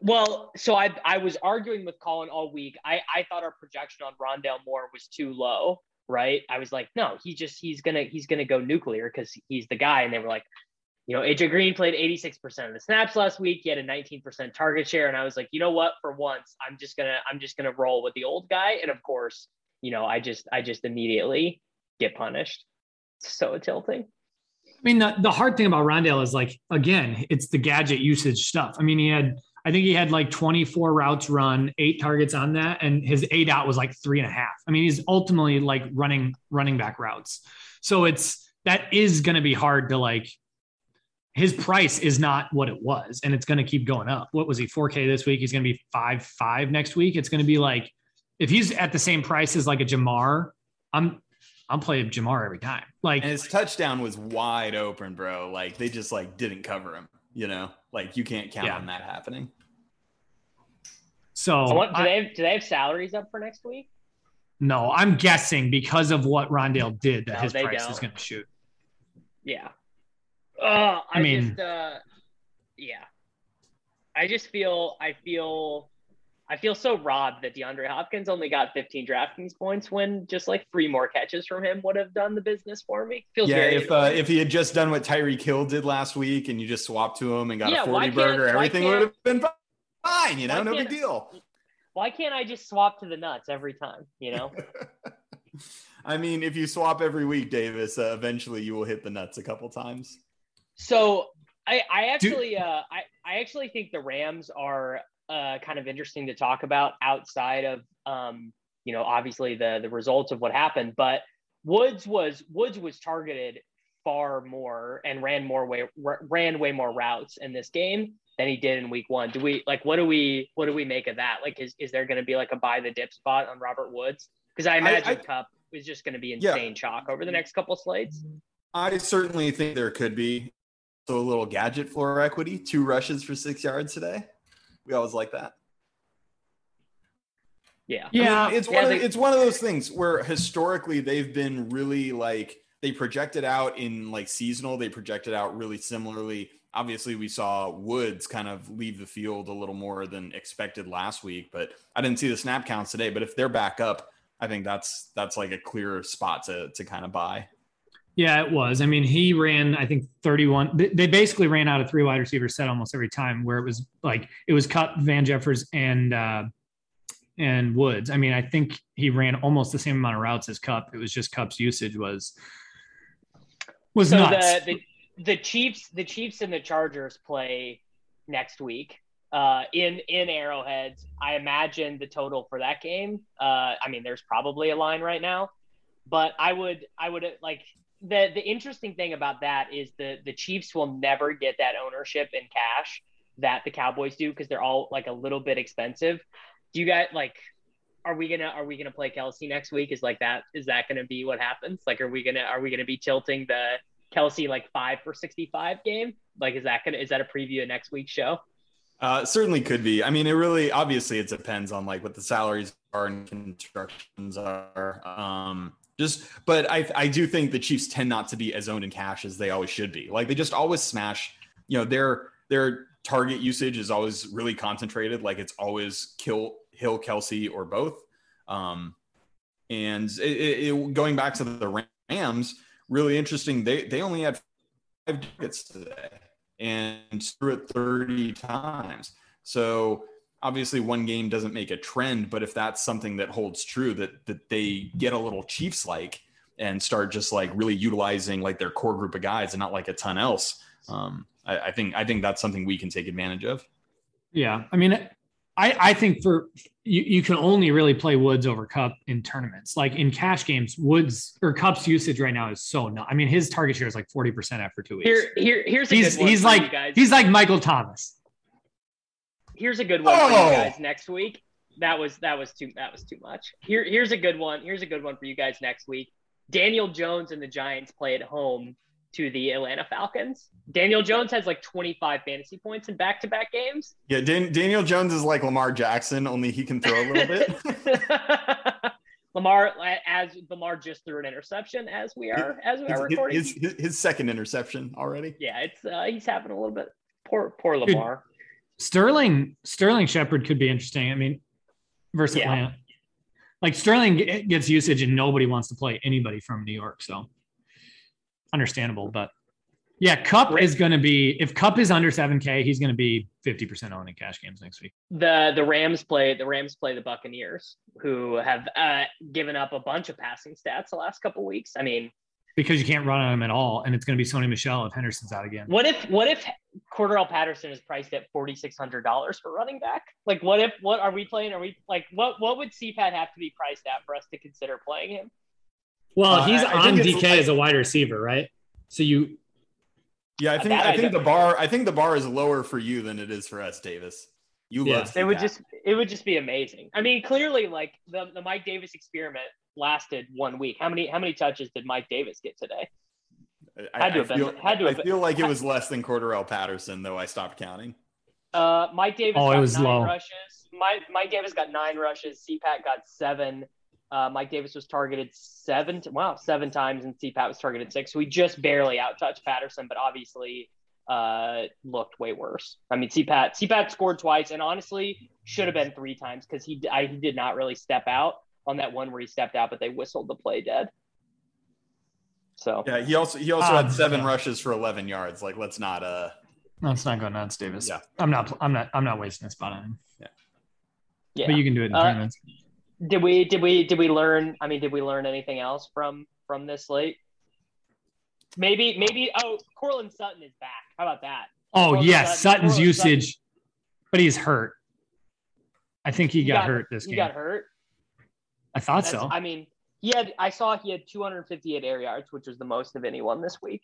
Well, so I I was arguing with Colin all week. I I thought our projection on Rondale Moore was too low, right? I was like, no, he just he's gonna he's gonna go nuclear because he's the guy. And they were like, you know, AJ Green played 86% of the snaps last week. He had a 19% target share. And I was like, you know what? For once, I'm just gonna I'm just gonna roll with the old guy. And of course, you know, I just I just immediately get punished. It's so tilting. I mean, the, the hard thing about Rondale is like, again, it's the gadget usage stuff. I mean, he had, I think he had like 24 routes run, eight targets on that, and his eight out was like three and a half. I mean, he's ultimately like running running back routes. So it's that is going to be hard to like. His price is not what it was, and it's going to keep going up. What was he 4K this week? He's going to be five five next week. It's going to be like if he's at the same price as like a Ja'Marr, I'm I'm playing Ja'Marr every time. Like and his touchdown was wide open, bro. Like they just like didn't cover him. You know, like you can't count yeah. on that happening. So, so what, do I, they have, do they have salaries up for next week? No, I'm guessing because of what Rondale did that no, his price don't. is going to shoot. Yeah. Uh, I, I mean, just, uh, yeah. I just feel I feel I feel so robbed that DeAndre Hopkins only got 15 DraftKings points when just like three more catches from him would have done the business for me. Feels yeah, if uh, if he had just done what Tyreek Hill did last week and you just swapped to him and got yeah, a 40 burger, everything would have been fine. Fine, you know, no big deal. Why can't I just swap to the nuts every time? You know. <laughs> I mean, if you swap every week, Davis, uh, eventually you will hit the nuts a couple times. So I, I actually, uh, I, I actually think the Rams are uh, kind of interesting to talk about outside of um, you know obviously the the results of what happened but woods was woods was targeted far more and ran more way ran way more routes in this game than he did in week one do we like what do we what do we make of that like is, is there going to be like a buy the dip spot on robert woods because i imagine I, I, Kupp is just going to be insane yeah. chalk over the next couple slates i certainly think there could be so a little gadget floor equity two rushes for six yards today we always like that. Yeah. Yeah. I mean, it's yeah, one of, it's one of those things where historically they've been really like they projected out in like seasonal, they projected out really similarly. Obviously, we saw Woods kind of leave the field a little more than expected last week, but I didn't see the snap counts today. But if they're back up, I think that's that's like a clear spot to to kind of buy. Yeah, it was. I mean, he ran, I think, 31. They basically ran out of three wide receiver set almost every time, where it was like it was Kupp, Van Jeffers, and uh, and Woods. I mean, I think he ran almost the same amount of routes as Kupp. It was just Kupp's usage was was so nuts. The, the the Chiefs, the Chiefs and the Chargers play next week uh, in in Arrowheads. I imagine the total for that game. Uh, I mean, there's probably a line right now, but I would I would like the the interesting thing about that is the the Chiefs will never get that ownership in cash that the Cowboys do because they're all like a little bit expensive. Do you guys like? Are we gonna are we gonna play Kelce next week? Is like that? Is that gonna be what happens? Like, are we gonna are we gonna be tilting the Kelce like five for sixty five game? Like, is that gonna is that a preview of next week's show? Uh, certainly could be. I mean, it really obviously it depends on like what the salaries are and constructions are. Um, just, but I I do think the Chiefs tend not to be as owned in cash as they always should be. Like they just always smash. You know, their their target usage is always really concentrated. Like it's always kill Hill, Kelce or both. Um, and it, it, going back to the Rams, really interesting. They they only had five tickets today and threw it 30 times. So obviously one game doesn't make a trend, but if that's something that holds true, that that they get a little Chiefs like and start just like really utilizing like their core group of guys and not like a ton else. Um, I, I think I think that's something we can take advantage of. Yeah, I mean, I I think for you, you can only really play Woods over Kupp in tournaments. Like in cash games, Woods or Kupp's usage right now is so not. I mean, his target share is like forty percent after two weeks. Here, here, here's he's he's like he's like Michael Thomas here's a good one oh. for you oh! guys next week. That was that was too that was too much. Here here's a good one. Here's a good one for you guys next week. Daniel Jones and the Giants play at home to the Atlanta Falcons. Daniel Jones has like 25 fantasy points in back-to-back games. Yeah, Dan- Daniel Jones is like Lamar Jackson, only he can throw a little bit. <laughs> Lamar, as Lamar just threw an interception as we are as we are recording. His, his, his second interception already. Yeah, it's uh, he's having a little bit poor poor Lamar. Sterling Sterling Shepard could be interesting. I mean, versus Yeah. Atlanta. Like Sterling gets usage and nobody wants to play anybody from New York, so understandable. But yeah, Kupp is going to be if Kupp is under seven K, he's going to be fifty percent owned in cash games next week. the the Rams play the Rams play the Buccaneers, who have uh, given up a bunch of passing stats the last couple weeks. I mean, because you can't run on him at all, and it's going to be Sony Michel if Henderson's out again. what if what if Cordarrelle Patterson is priced at forty six hundred dollars for running back? Like, what if what are we playing? Are we like what what would CPAT have to be priced at for us to consider playing him? Well, Uh, he's I- I on think DK like- as a wide receiver, right? So you Yeah, I think I I think the bar I think the bar is lower for you than it is for us, Davis. You Yeah. love It would CPAT. just it would just be amazing. I mean, clearly, like the the Mike Davis experiment lasted one week. How many how many touches did Mike Davis get today? I, had to I have been- feel, had to I have been- feel like it was less than Cordarrelle Patterson, though I stopped counting. Uh, Mike Davis Oh, it was nine low. rushes. Mike Mike Davis got nine rushes. CPAT got seven. Uh, Mike Davis was targeted seven. Wow, seven times, and CPAT was targeted six. So we just barely outtouched Patterson, but obviously uh, looked way worse. I mean, CPAT CPAT scored twice, and honestly should have been three times because he I, he did not really step out on that one where he stepped out, but they whistled the play dead. So Yeah, he also he also Um, had seven yeah. rushes for 11 yards. Like, let's not uh let's not go nuts, Davis. Yeah. I'm not. I'm not. I'm not wasting a spot on him. yeah. But you can do it in Uh, tournaments. Did we did we did we learn? I mean, did we learn anything else from from this slate? Maybe maybe. Oh, Courtland Sutton is back. How about that? Oh Courtland yes, Sutton- Sutton's Sutton- usage, but he's hurt. I think he, He got, got- hurt this He game. got hurt. I thought That's- so. I mean, he had. I saw he had 258 air yards, which was the most of anyone this week.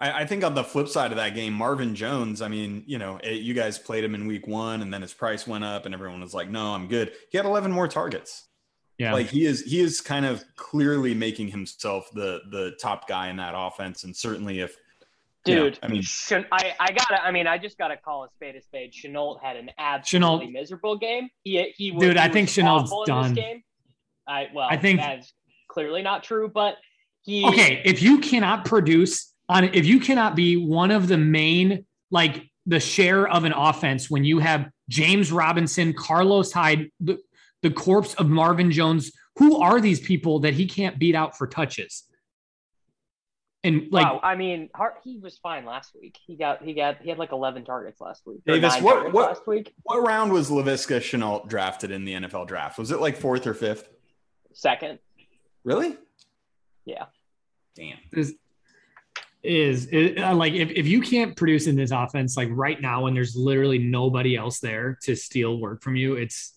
I, I think on the flip side of that game, Marvin Jones, I mean, you know, it, you guys played him in week one and then his price went up and everyone was like, no, I'm good. He had 11 more targets. yeah. Like he is, he is kind of clearly making himself the, the top guy in that offense. And certainly if, Yeah, Dude, I mean- Chen- I, I gotta. I mean, I just gotta call a spade a spade. Shenault had an absolutely miserable game. He he was. Dude, he I think was Shenault's done. Game. I well, I think- that's clearly not true. But he okay, if you cannot produce on, if you cannot be one of the main, like the share of an offense when you have James Robinson, Carlos Hyde, the, the corpse of Marvin Jones, who are these people that he can't beat out for touches? And like, wow, I mean, Hart, he was fine last week. He got he got he had like 11 targets last week. Davis, what- what- last week? what round was Laviska Shenault drafted in the NFL draft? Was it like fourth or fifth? Second. Really? Yeah. Damn. is is, is uh, like if, if you can't produce in this offense like right now when there's literally nobody else there to steal work from you it's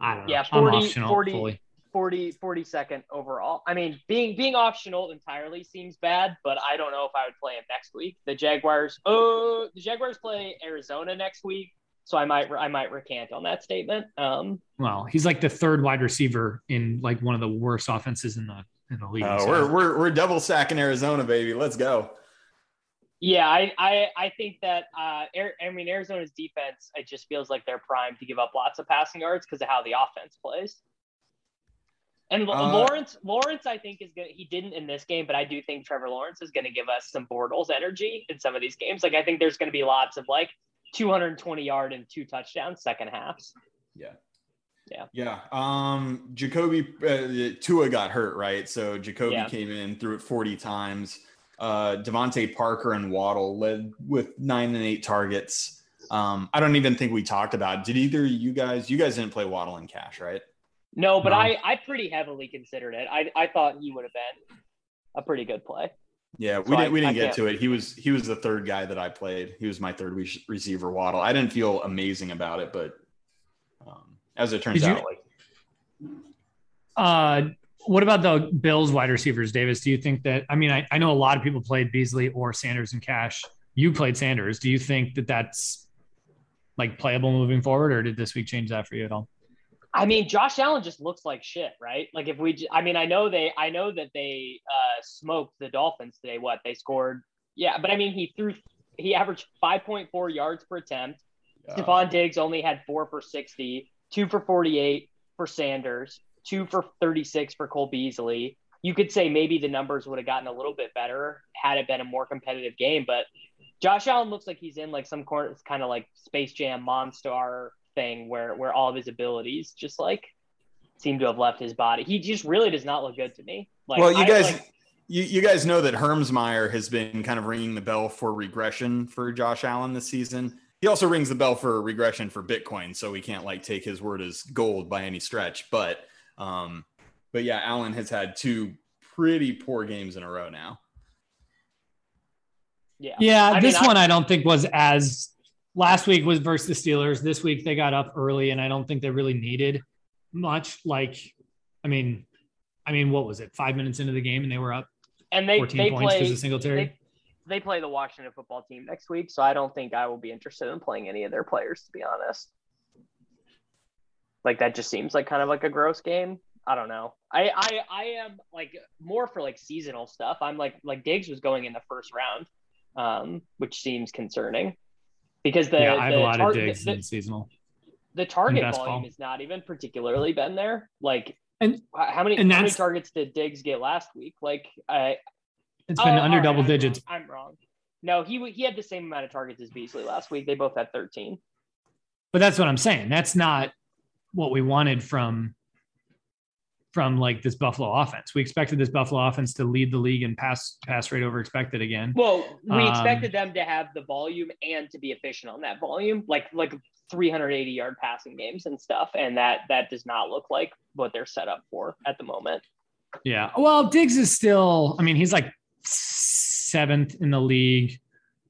i don't know Yeah, I'm 40 optional 40 fully. 40 42nd overall. I mean, being being off Shenault entirely seems bad, but I don't know if I would play him next week. The Jaguars, oh, the Jaguars play Arizona next week, so I might I might recant on that statement. Um, well he's like the third wide receiver in like one of the worst offenses in the in the league Uh, so- we're, we're, we're double sacking Arizona, baby. Let's go. Yeah, I I, I think that uh, Air, I mean Arizona's defense, it just feels like they're primed to give up lots of passing yards because of how the offense plays. And Uh, Lawrence, Lawrence, I think is gonna. He didn't in this game, but I do think Trevor Lawrence is going to give us some Bortles energy in some of these games. Like I think there's going to be lots of like 220 yard and two touchdowns second halves. Yeah. Yeah. Yeah. Um, Jacoby uh, Tua got hurt, right? So Jacoby Yeah. came in, threw it 40 times. Uh, DeVante Parker and Waddle led with nine and eight targets. Um, I don't even think we talked about. it. Did either you guys? You guys didn't play Waddle in cash, right? No, but No. I I pretty heavily considered it. I I thought he would have been a pretty good play. Yeah, we So didn't. I- we didn't I get can't- to it. He was he was the third guy that I played. He was my third re- receiver. Waddle. I didn't feel amazing about it, but um, as it turns Did you- out, like uh what about the bills wide receivers davis? Do you think that i mean I, I know a lot of people played beasley or sanders in cash. You played sanders. Do you think that that's like playable moving forward or did this week change that for you at all? I mean, Josh Allen just looks like shit, right? Like if we, I mean, I know they, I know that they uh, smoked the Dolphins today. What they scored, yeah, but I mean, he threw, he averaged 5.4 yards per attempt. uh, Stefon Diggs only had four for 60, two for 48 for Sanders, two for 36 for Cole Beasley. You could say maybe the numbers would have gotten a little bit better had it been a more competitive game, but Josh Allen looks like he's in like some corner, kind of like Space Jam Monstar thing where where all of his abilities just like seem to have left his body. He just really does not look good to me. Like, well, you I, guys, like, you, you guys know that Hermsmeyer has been kind of ringing the bell for regression for Josh Allen this season. He also rings the bell for regression for Bitcoin, so we can't like take his word as gold by any stretch. But, um, but yeah, Allen has had two pretty poor games in a row now. yeah, Yeah, I this mean, one I don't think was as last week was versus the Steelers. This week they got up early, and I don't think they really needed much. Like, I mean, I mean, what was it? Five minutes into the game, and they were up and they 14 they points because play of Singletary. they, they play the Washington football team next week, so I don't think I will be interested in playing any of their players, to be honest. Like that just seems like kind of like a gross game. I don't know. I I I am like more for like seasonal stuff. I'm like like Diggs was going in the first round, um, which seems concerning because the yeah, I have the a lot tar- of Diggs the, in seasonal. the target volume ball. has not even particularly been there. Like And- how many and how many targets did Diggs get last week? Like I It's been Oh, under right, double I'm digits. wrong. I'm wrong. No, he he had the same amount of targets as Beasley last week. They both had 13. But that's what I'm saying. That's not what we wanted from from like this Buffalo offense. We expected this Buffalo offense to lead the league and pass pass rate over expected again. Well, we Um, expected them to have the volume and to be efficient on that volume, like like 380 yard passing games and stuff, and that that does not look like what they're set up for at the moment. Yeah. Well, Diggs is still, I mean, he's like seventh in the league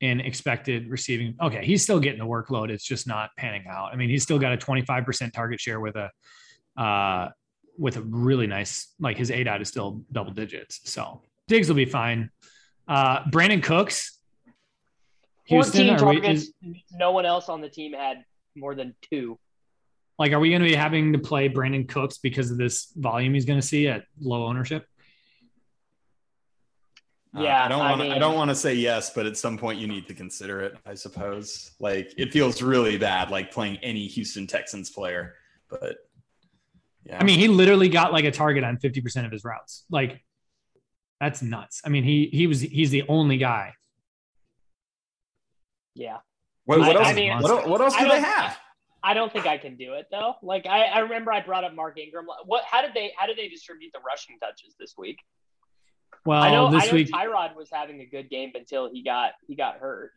in expected receiving. Okay. He's still getting the workload. It's just not panning out. I mean, he's still got a 25% target share with a, uh, with a really nice, like his ADOT is still double digits. So Diggs will be fine. Uh, Brandin Cooks, 14 Houston, we, is, no one else on the team had more than two. like, are we going to be having to play Brandin Cooks because of this volume he's going to see at low ownership? Uh, Yeah, I don't I want to. I mean- don't want to say yes, but at some point you need to consider it. I suppose. Like it feels really bad, like playing any Houston Texans player. But yeah, I mean, he literally got like a target on 50% of his routes. Like that's nuts. I mean, he he was he's the only guy. Yeah. what, what I- else? I mean, what, what else I do they have? I don't think I can do it though. Like I, I remember I brought up Mark Ingram. What? How did they? How did they distribute the rushing touches this week? Well, I know. this I know week Tyrod was having a good game until he got he got hurt.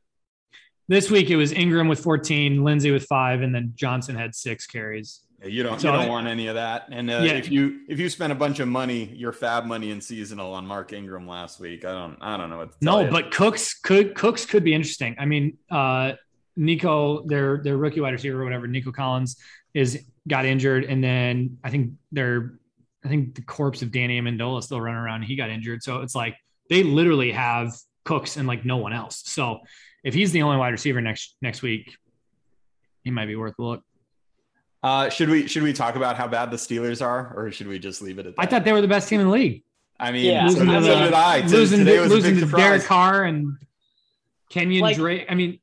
this week it was Ingram with 14, Lindsay with 5 and then Johnson had 6 carries. Yeah, you don't. So you don't want any of that. And uh, Yeah. if you if you spent a bunch of money, your FAAB money in seasonal on Mark Ingram last week, I don't. I don't know what. To tell No, you. but Cooks could Cooks could be interesting. I mean, uh Nico, their their rookie wide receiver or whatever, Nico Collins is got injured and then I think they're I think the corpse of Danny Amendola still running around. He got injured. So it's like they literally have Cooks and like no one else. So if he's the only wide receiver next next week, he might be worth a look. Uh, should we should we talk about how bad the Steelers are, or should we just leave it at that? I thought they were the best team in the league. I mean, Yeah. so, Losing to so the- did I. T- losing Today to, was a losing big to surprise. Derek Carr and Kenyon Like- Drake. I mean,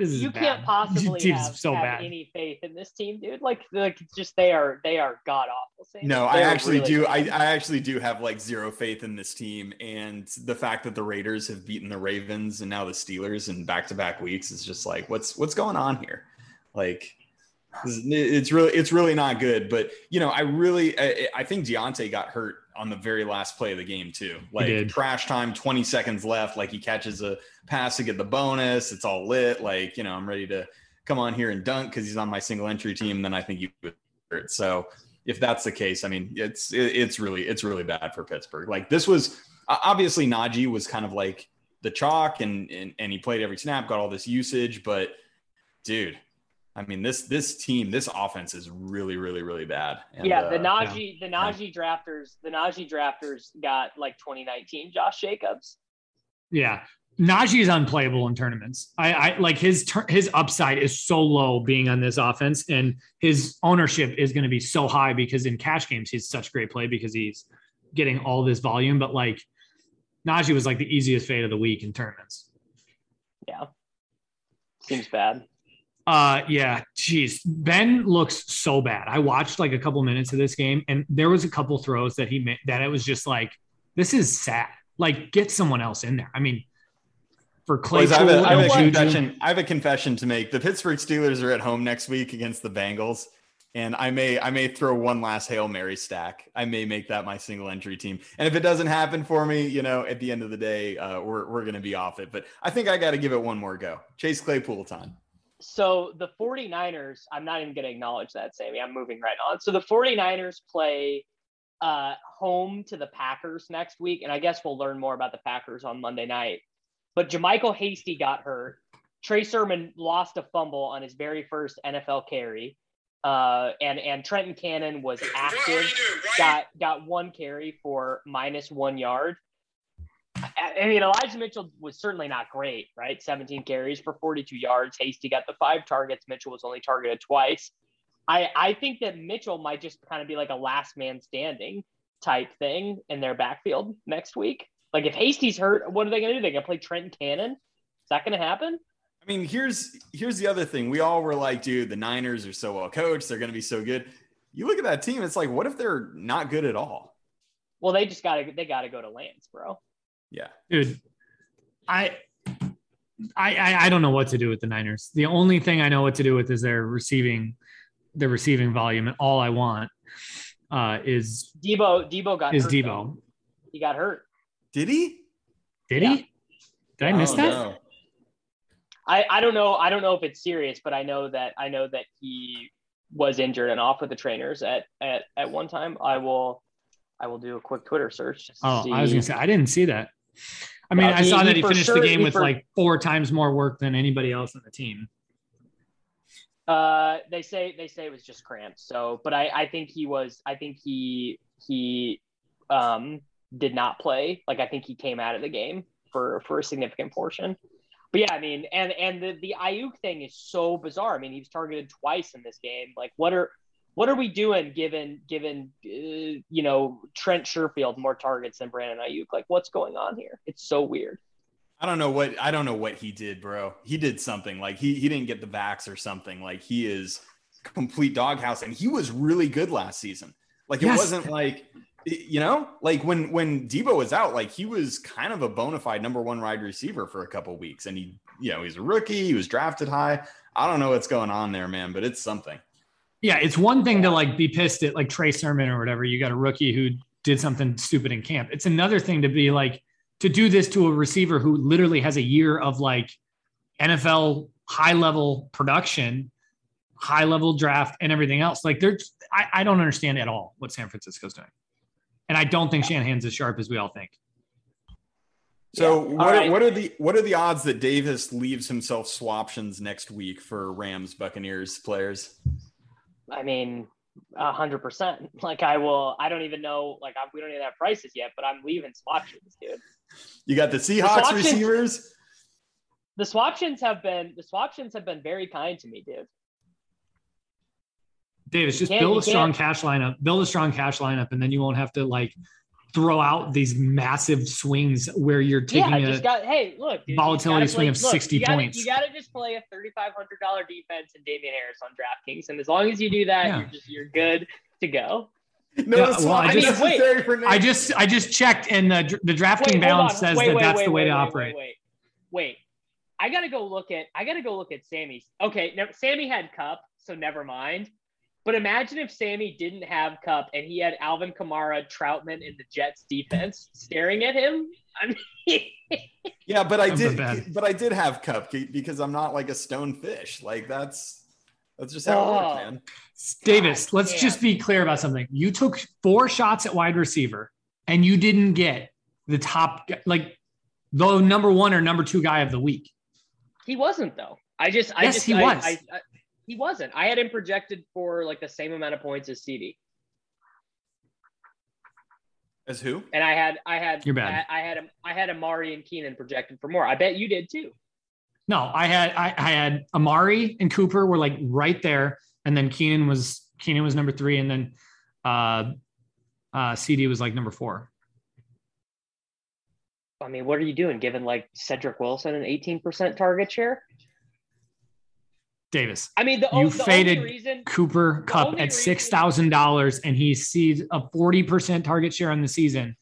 this is You bad. can't <laughs> possibly Team's have, so have bad. any faith in this team, dude. Like, like just they are they are god awful. No, I actually really do. I. I actually do have like zero faith in this team, and the fact that the Raiders have beaten the Ravens and now the Steelers in back-to-back weeks is just like, what's what's going on here? Like, it's really it's really not good. But you know, I really I, I think Diontae got hurt on the very last play of the game too. Like trash time, twenty seconds left. Like he catches a pass to get the bonus. It's all lit. Like you know, I'm ready to come on here and dunk because he's on my single entry team. Then I think you would hurt. So if that's the case, I mean, it's it- it's really it's really bad for Pittsburgh. Like this was obviously Najee was kind of like the chalk, and and and he played every snap, got all this usage, but dude. I mean this this team, this offense is really, really, really bad. And, yeah, the uh, Najee the Najee drafters the Najee drafters got like 2019 Josh Jacobs. Yeah. Najee is unplayable in tournaments. I, I like his tur- his upside is so low being on this offense, and his ownership is going to be so high because in cash games he's such great play because he's getting all this volume. But like Najee was like the easiest fade of the week in tournaments. Yeah, seems bad. Uh yeah, geez. Ben looks so bad. I watched like a couple minutes of this game and there was a couple throws that he made that it was just like, this is sad. Like, get someone else in there. I mean, for Boys, I have, a, I, have a confession, I have a confession to make. The Pittsburgh Steelers are at home next week against the Bengals, and I may I may throw one last hail mary stack. I may make that my single entry team, and if it doesn't happen for me, you know, at the end of the day, uh, we're we're gonna be off it. But I think I got to give it one more go. Chase Claypool time. So the 49ers, I'm not even going to acknowledge that, Sammy. I'm moving right on. So the 49ers play uh, home to the Packers next week. And I guess we'll learn more about the Packers on Monday night. But JaMycal Hasty got hurt. Trey Sermon lost a fumble on his very first NFL carry. Uh, and and Trenton Cannon was active, got got one carry for minus one yard. I, mean, Elijah Mitchell was certainly not great, right? 17 carries for 42 yards. Hasty got the five targets. Mitchell was only targeted twice. I, I think that Mitchell might just kind of be like a last man standing type thing in their backfield next week. Like if Hasty's hurt, what are they going to do? They going to play Trenton Cannon? Is that going to happen? I mean, here's here's the other thing. We all were like, dude, the Niners are so well coached. They're going to be so good. You look at that team. It's like, what if they're not good at all? Well, they just got to they got to go to Lance, bro. Yeah, dude. I, I, I, I don't know what to do with the Niners. The only thing I know what to do with is their receiving, their receiving volume, and all I want uh, is Deebo. Deebo got is hurt, Deebo. though. He got hurt. did he? Did Yeah. he? Did I miss Oh, that? no. I, I don't know. I don't know if it's serious, but I know that I know that he was injured and off with the trainers at at, at one time. I will I will do a quick Twitter search. Oh, see. I was gonna say I didn't see that. I mean, Well, I he- saw that he for finished sure- the game with for- like four times more work than anybody else on the team. Uh, they say they say it was just cramps. So, but I I think he was. I think he he um did not play. Like I think he came out of the game for for a significant portion. But yeah, I mean, and and the the Aiyuk thing is so bizarre. I mean, he was targeted twice in this game. Like, what are what are we doing given given uh, you know Trent Sherfield more targets than Brandon Aiyuk? Like, what's going on here? It's so weird. I don't know what I don't know what he did, bro. He did something like he he didn't get the vax or something. Like he is complete doghouse, and he was really good last season. Like it Yes. wasn't like you know, like when when Deebo was out, like he was kind of a bona fide number one wide receiver for a couple weeks, and he you know he's a rookie, he was drafted high. I don't know what's going on there, man, but it's something. Yeah, it's one thing to like be pissed at like Trey Sermon or whatever. You got a rookie who did something stupid in camp. It's another thing to be like to do this to a receiver who literally has a year of like NFL high level production, high level draft, and everything else. Like there's, I, I don't understand at all what San Francisco's doing, and I don't think Shanahan's as sharp as we all think. So Yeah. what, are, right. what are the what are the odds that Davis leaves himself swaptions next week for Rams Buccaneers players? I mean, a hundred percent. <laughs> Like I will. I don't even know. Like I, we don't even have prices yet, but I'm leaving swaptions, dude. You got the Seahawks swaptions- receivers. The swaptions have been the swaptions have been very kind to me, dude. Davis, just build a strong cash lineup, build a strong cash lineup, and then you won't have to like throw out these massive swings where you're taking yeah, I a just got. Hey, look, dude, volatility swing play- of look, 60 you gotta, points. You got to just play a thirty-five hundred dollar defense and Damien Harris on DraftKings, and as long as you do that, Yeah. you're just you're good to go. No, Yeah, the well, I just- necessary for I just I just checked and the the drafting Wait, balance says Wait, that wait, that's wait, the way wait, to wait, operate. Wait, wait, wait. I gotta go look at. I gotta go look at Sammy's. Okay, now Sammy had Kupp, so never mind. But imagine if Sammy didn't have Kupp and he had Alvin Kamara, Trautman, in the Jets defense staring at him. I mean, <laughs> Yeah, but I I'm did, but I did have Kupp because I'm not like a stone fish. Like that's that's just how it Oh. works, man. Davis, God let's damn. just be clear about something. You took four shots at wide receiver and you didn't get the top like the number one or number two guy of the week. he wasn't though. I just, I Yes, just, he I- was. I, I, he wasn't. I had him projected for like the same amount of points as CeeDee, As who? and I had, I had, You're bad. I, I had, him, I had Amari and Keenan projected for more. I bet you did too. No, I had I, I had Amari and Cooper were like right there, and then Keenan was Keenan was number three, and then uh uh CeeDee was like number four. I mean, what are you doing? Given like Cedric Wilson an 18% target share? Davis. I mean, the, You the faded only reason Cooper Kupp at six thousand dollars, and he sees a forty percent target share on the season.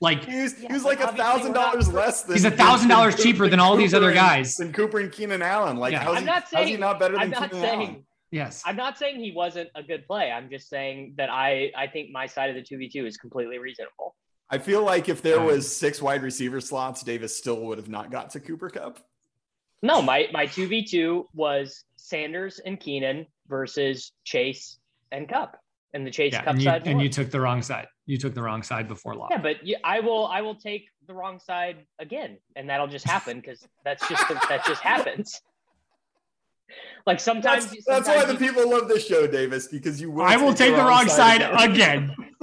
Like He was, Yeah, he was like a thousand dollars less than He's a $1,000 cheaper than all these Cooper other and- guys. Than Cooper and Keenan Allen. Like, Yeah. how's, I'm he, not how's he not better than I'm not Keenan saying Allen? yes, I'm not saying he wasn't a good play. I'm just saying that I I think my side of the two v two is completely reasonable. I feel like if there was six wide receiver slots, Davis still would have not got to Cooper Kupp. No, my my two v two was Sanders and Keenan versus Chase and Kupp, and the Chase yeah, Kupp and you, side. and won. you took the wrong side. You took the wrong side before lock. yeah, but you, I will I will take the wrong side again, and that'll just happen because that's just that just happens. <laughs> Like sometimes, That's, that's why sometimes the you- people love this show, Davis, because you will. I will take the wrong side again. <laughs>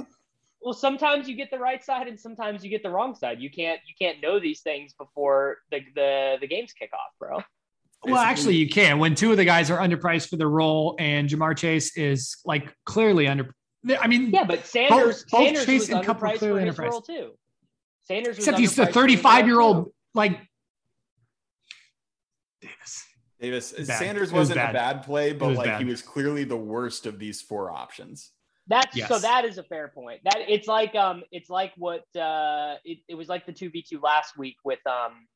well sometimes you get the right side and sometimes you get the wrong side you can't you can't know these things before the the, the games kick off bro Well, actually, you can when two of the guys are underpriced for the role, and Ja'Marr Chase is like clearly under. I mean, yeah but sanders both sanders Chase was and Kupp were underpriced clearly for his underpriced. role too sanders was except he's the underpriced for his role, 35 year old like Davis. Davis bad. Sanders It was wasn't a bad. bad play, but was like bad. he was clearly the worst of these four options. That's Yes. so that is a fair point. That it's like um it's like what uh it, it was like the two v two last week with um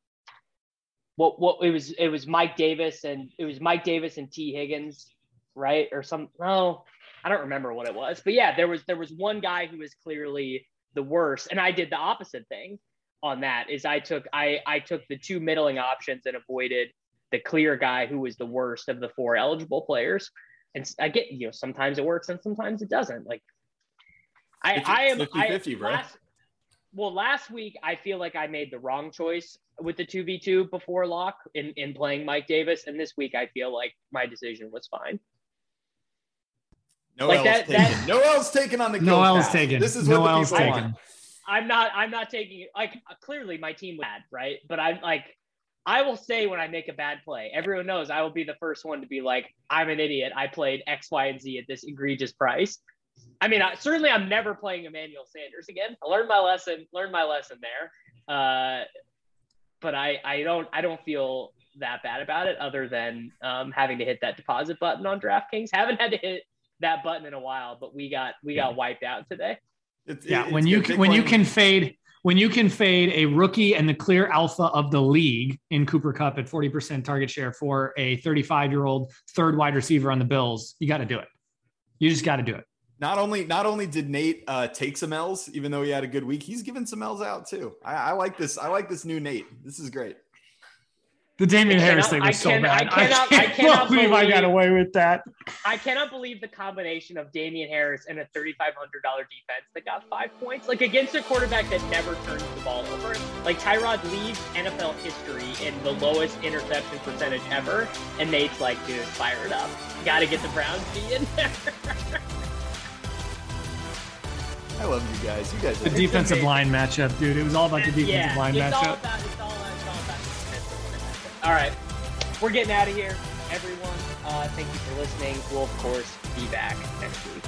what what it was it was Mike Davis and it was Mike Davis and Tee Higgins, right? Or some no, I don't remember what it was. But yeah, there was there was one guy who was clearly the worst, and I did the opposite thing on that is I took I I took the two middling options and avoided the clear guy who was the worst of the four eligible players. And I get, you know, sometimes it works and sometimes it doesn't. Like, I, Fifty- I am, 50-50, I, bro. last, well, last week I feel like I made the wrong choice with the 2v2 before lock in, in playing Mike Davis. And this week I feel like my decision was fine. No Like L's that- taken. that- no L's taken on the No kill L's path. taken. This is No what the L's people taken. want. I'm not, I'm not taking it like clearly my team was bad, right? But I'm like, I will say when I make a bad play, everyone knows I will be the first one to be like, I'm an idiot. I played X, Y, and Z at this egregious price. I mean, I, certainly I'm never playing Emmanuel Sanders again. I learned my lesson, learned my lesson there. Uh, but I, I don't, I don't feel that bad about it other than um, having to hit that deposit button on DraftKings. Haven't had to hit that button in a while, but we got, we got wiped out today. It's- Yeah, it's when you good. can, when you can fade when you can fade a rookie and the clear alpha of the league in Cooper Kupp at 40% target share for a 35 year old third wide receiver on the Bills, you got to do it. You just got to do it. Not only not only did Nate uh, take some L's, even though he had a good week, he's given some L's out too. I, I like this. I like this new Nate. This is great. The Damien I Harris cannot- thing I was so can- I bad. cannot- I can't cannot believe I got away with that. I cannot believe the combination of Damien Harris and a $3,500 defense that got five points. Like against a quarterback that never turns the ball over. Like Tyrod leads NFL history in the lowest interception percentage ever. And Nate's like, dude, fire it up. Got to get the Browns B in there. I love you guys. You guys. The Are defensive line matchup, dude. It was all about the defensive yeah, line it's all matchup. about it's all about All right, we're getting out of here, everyone. Uh, thank you for listening. We'll of course be back next week.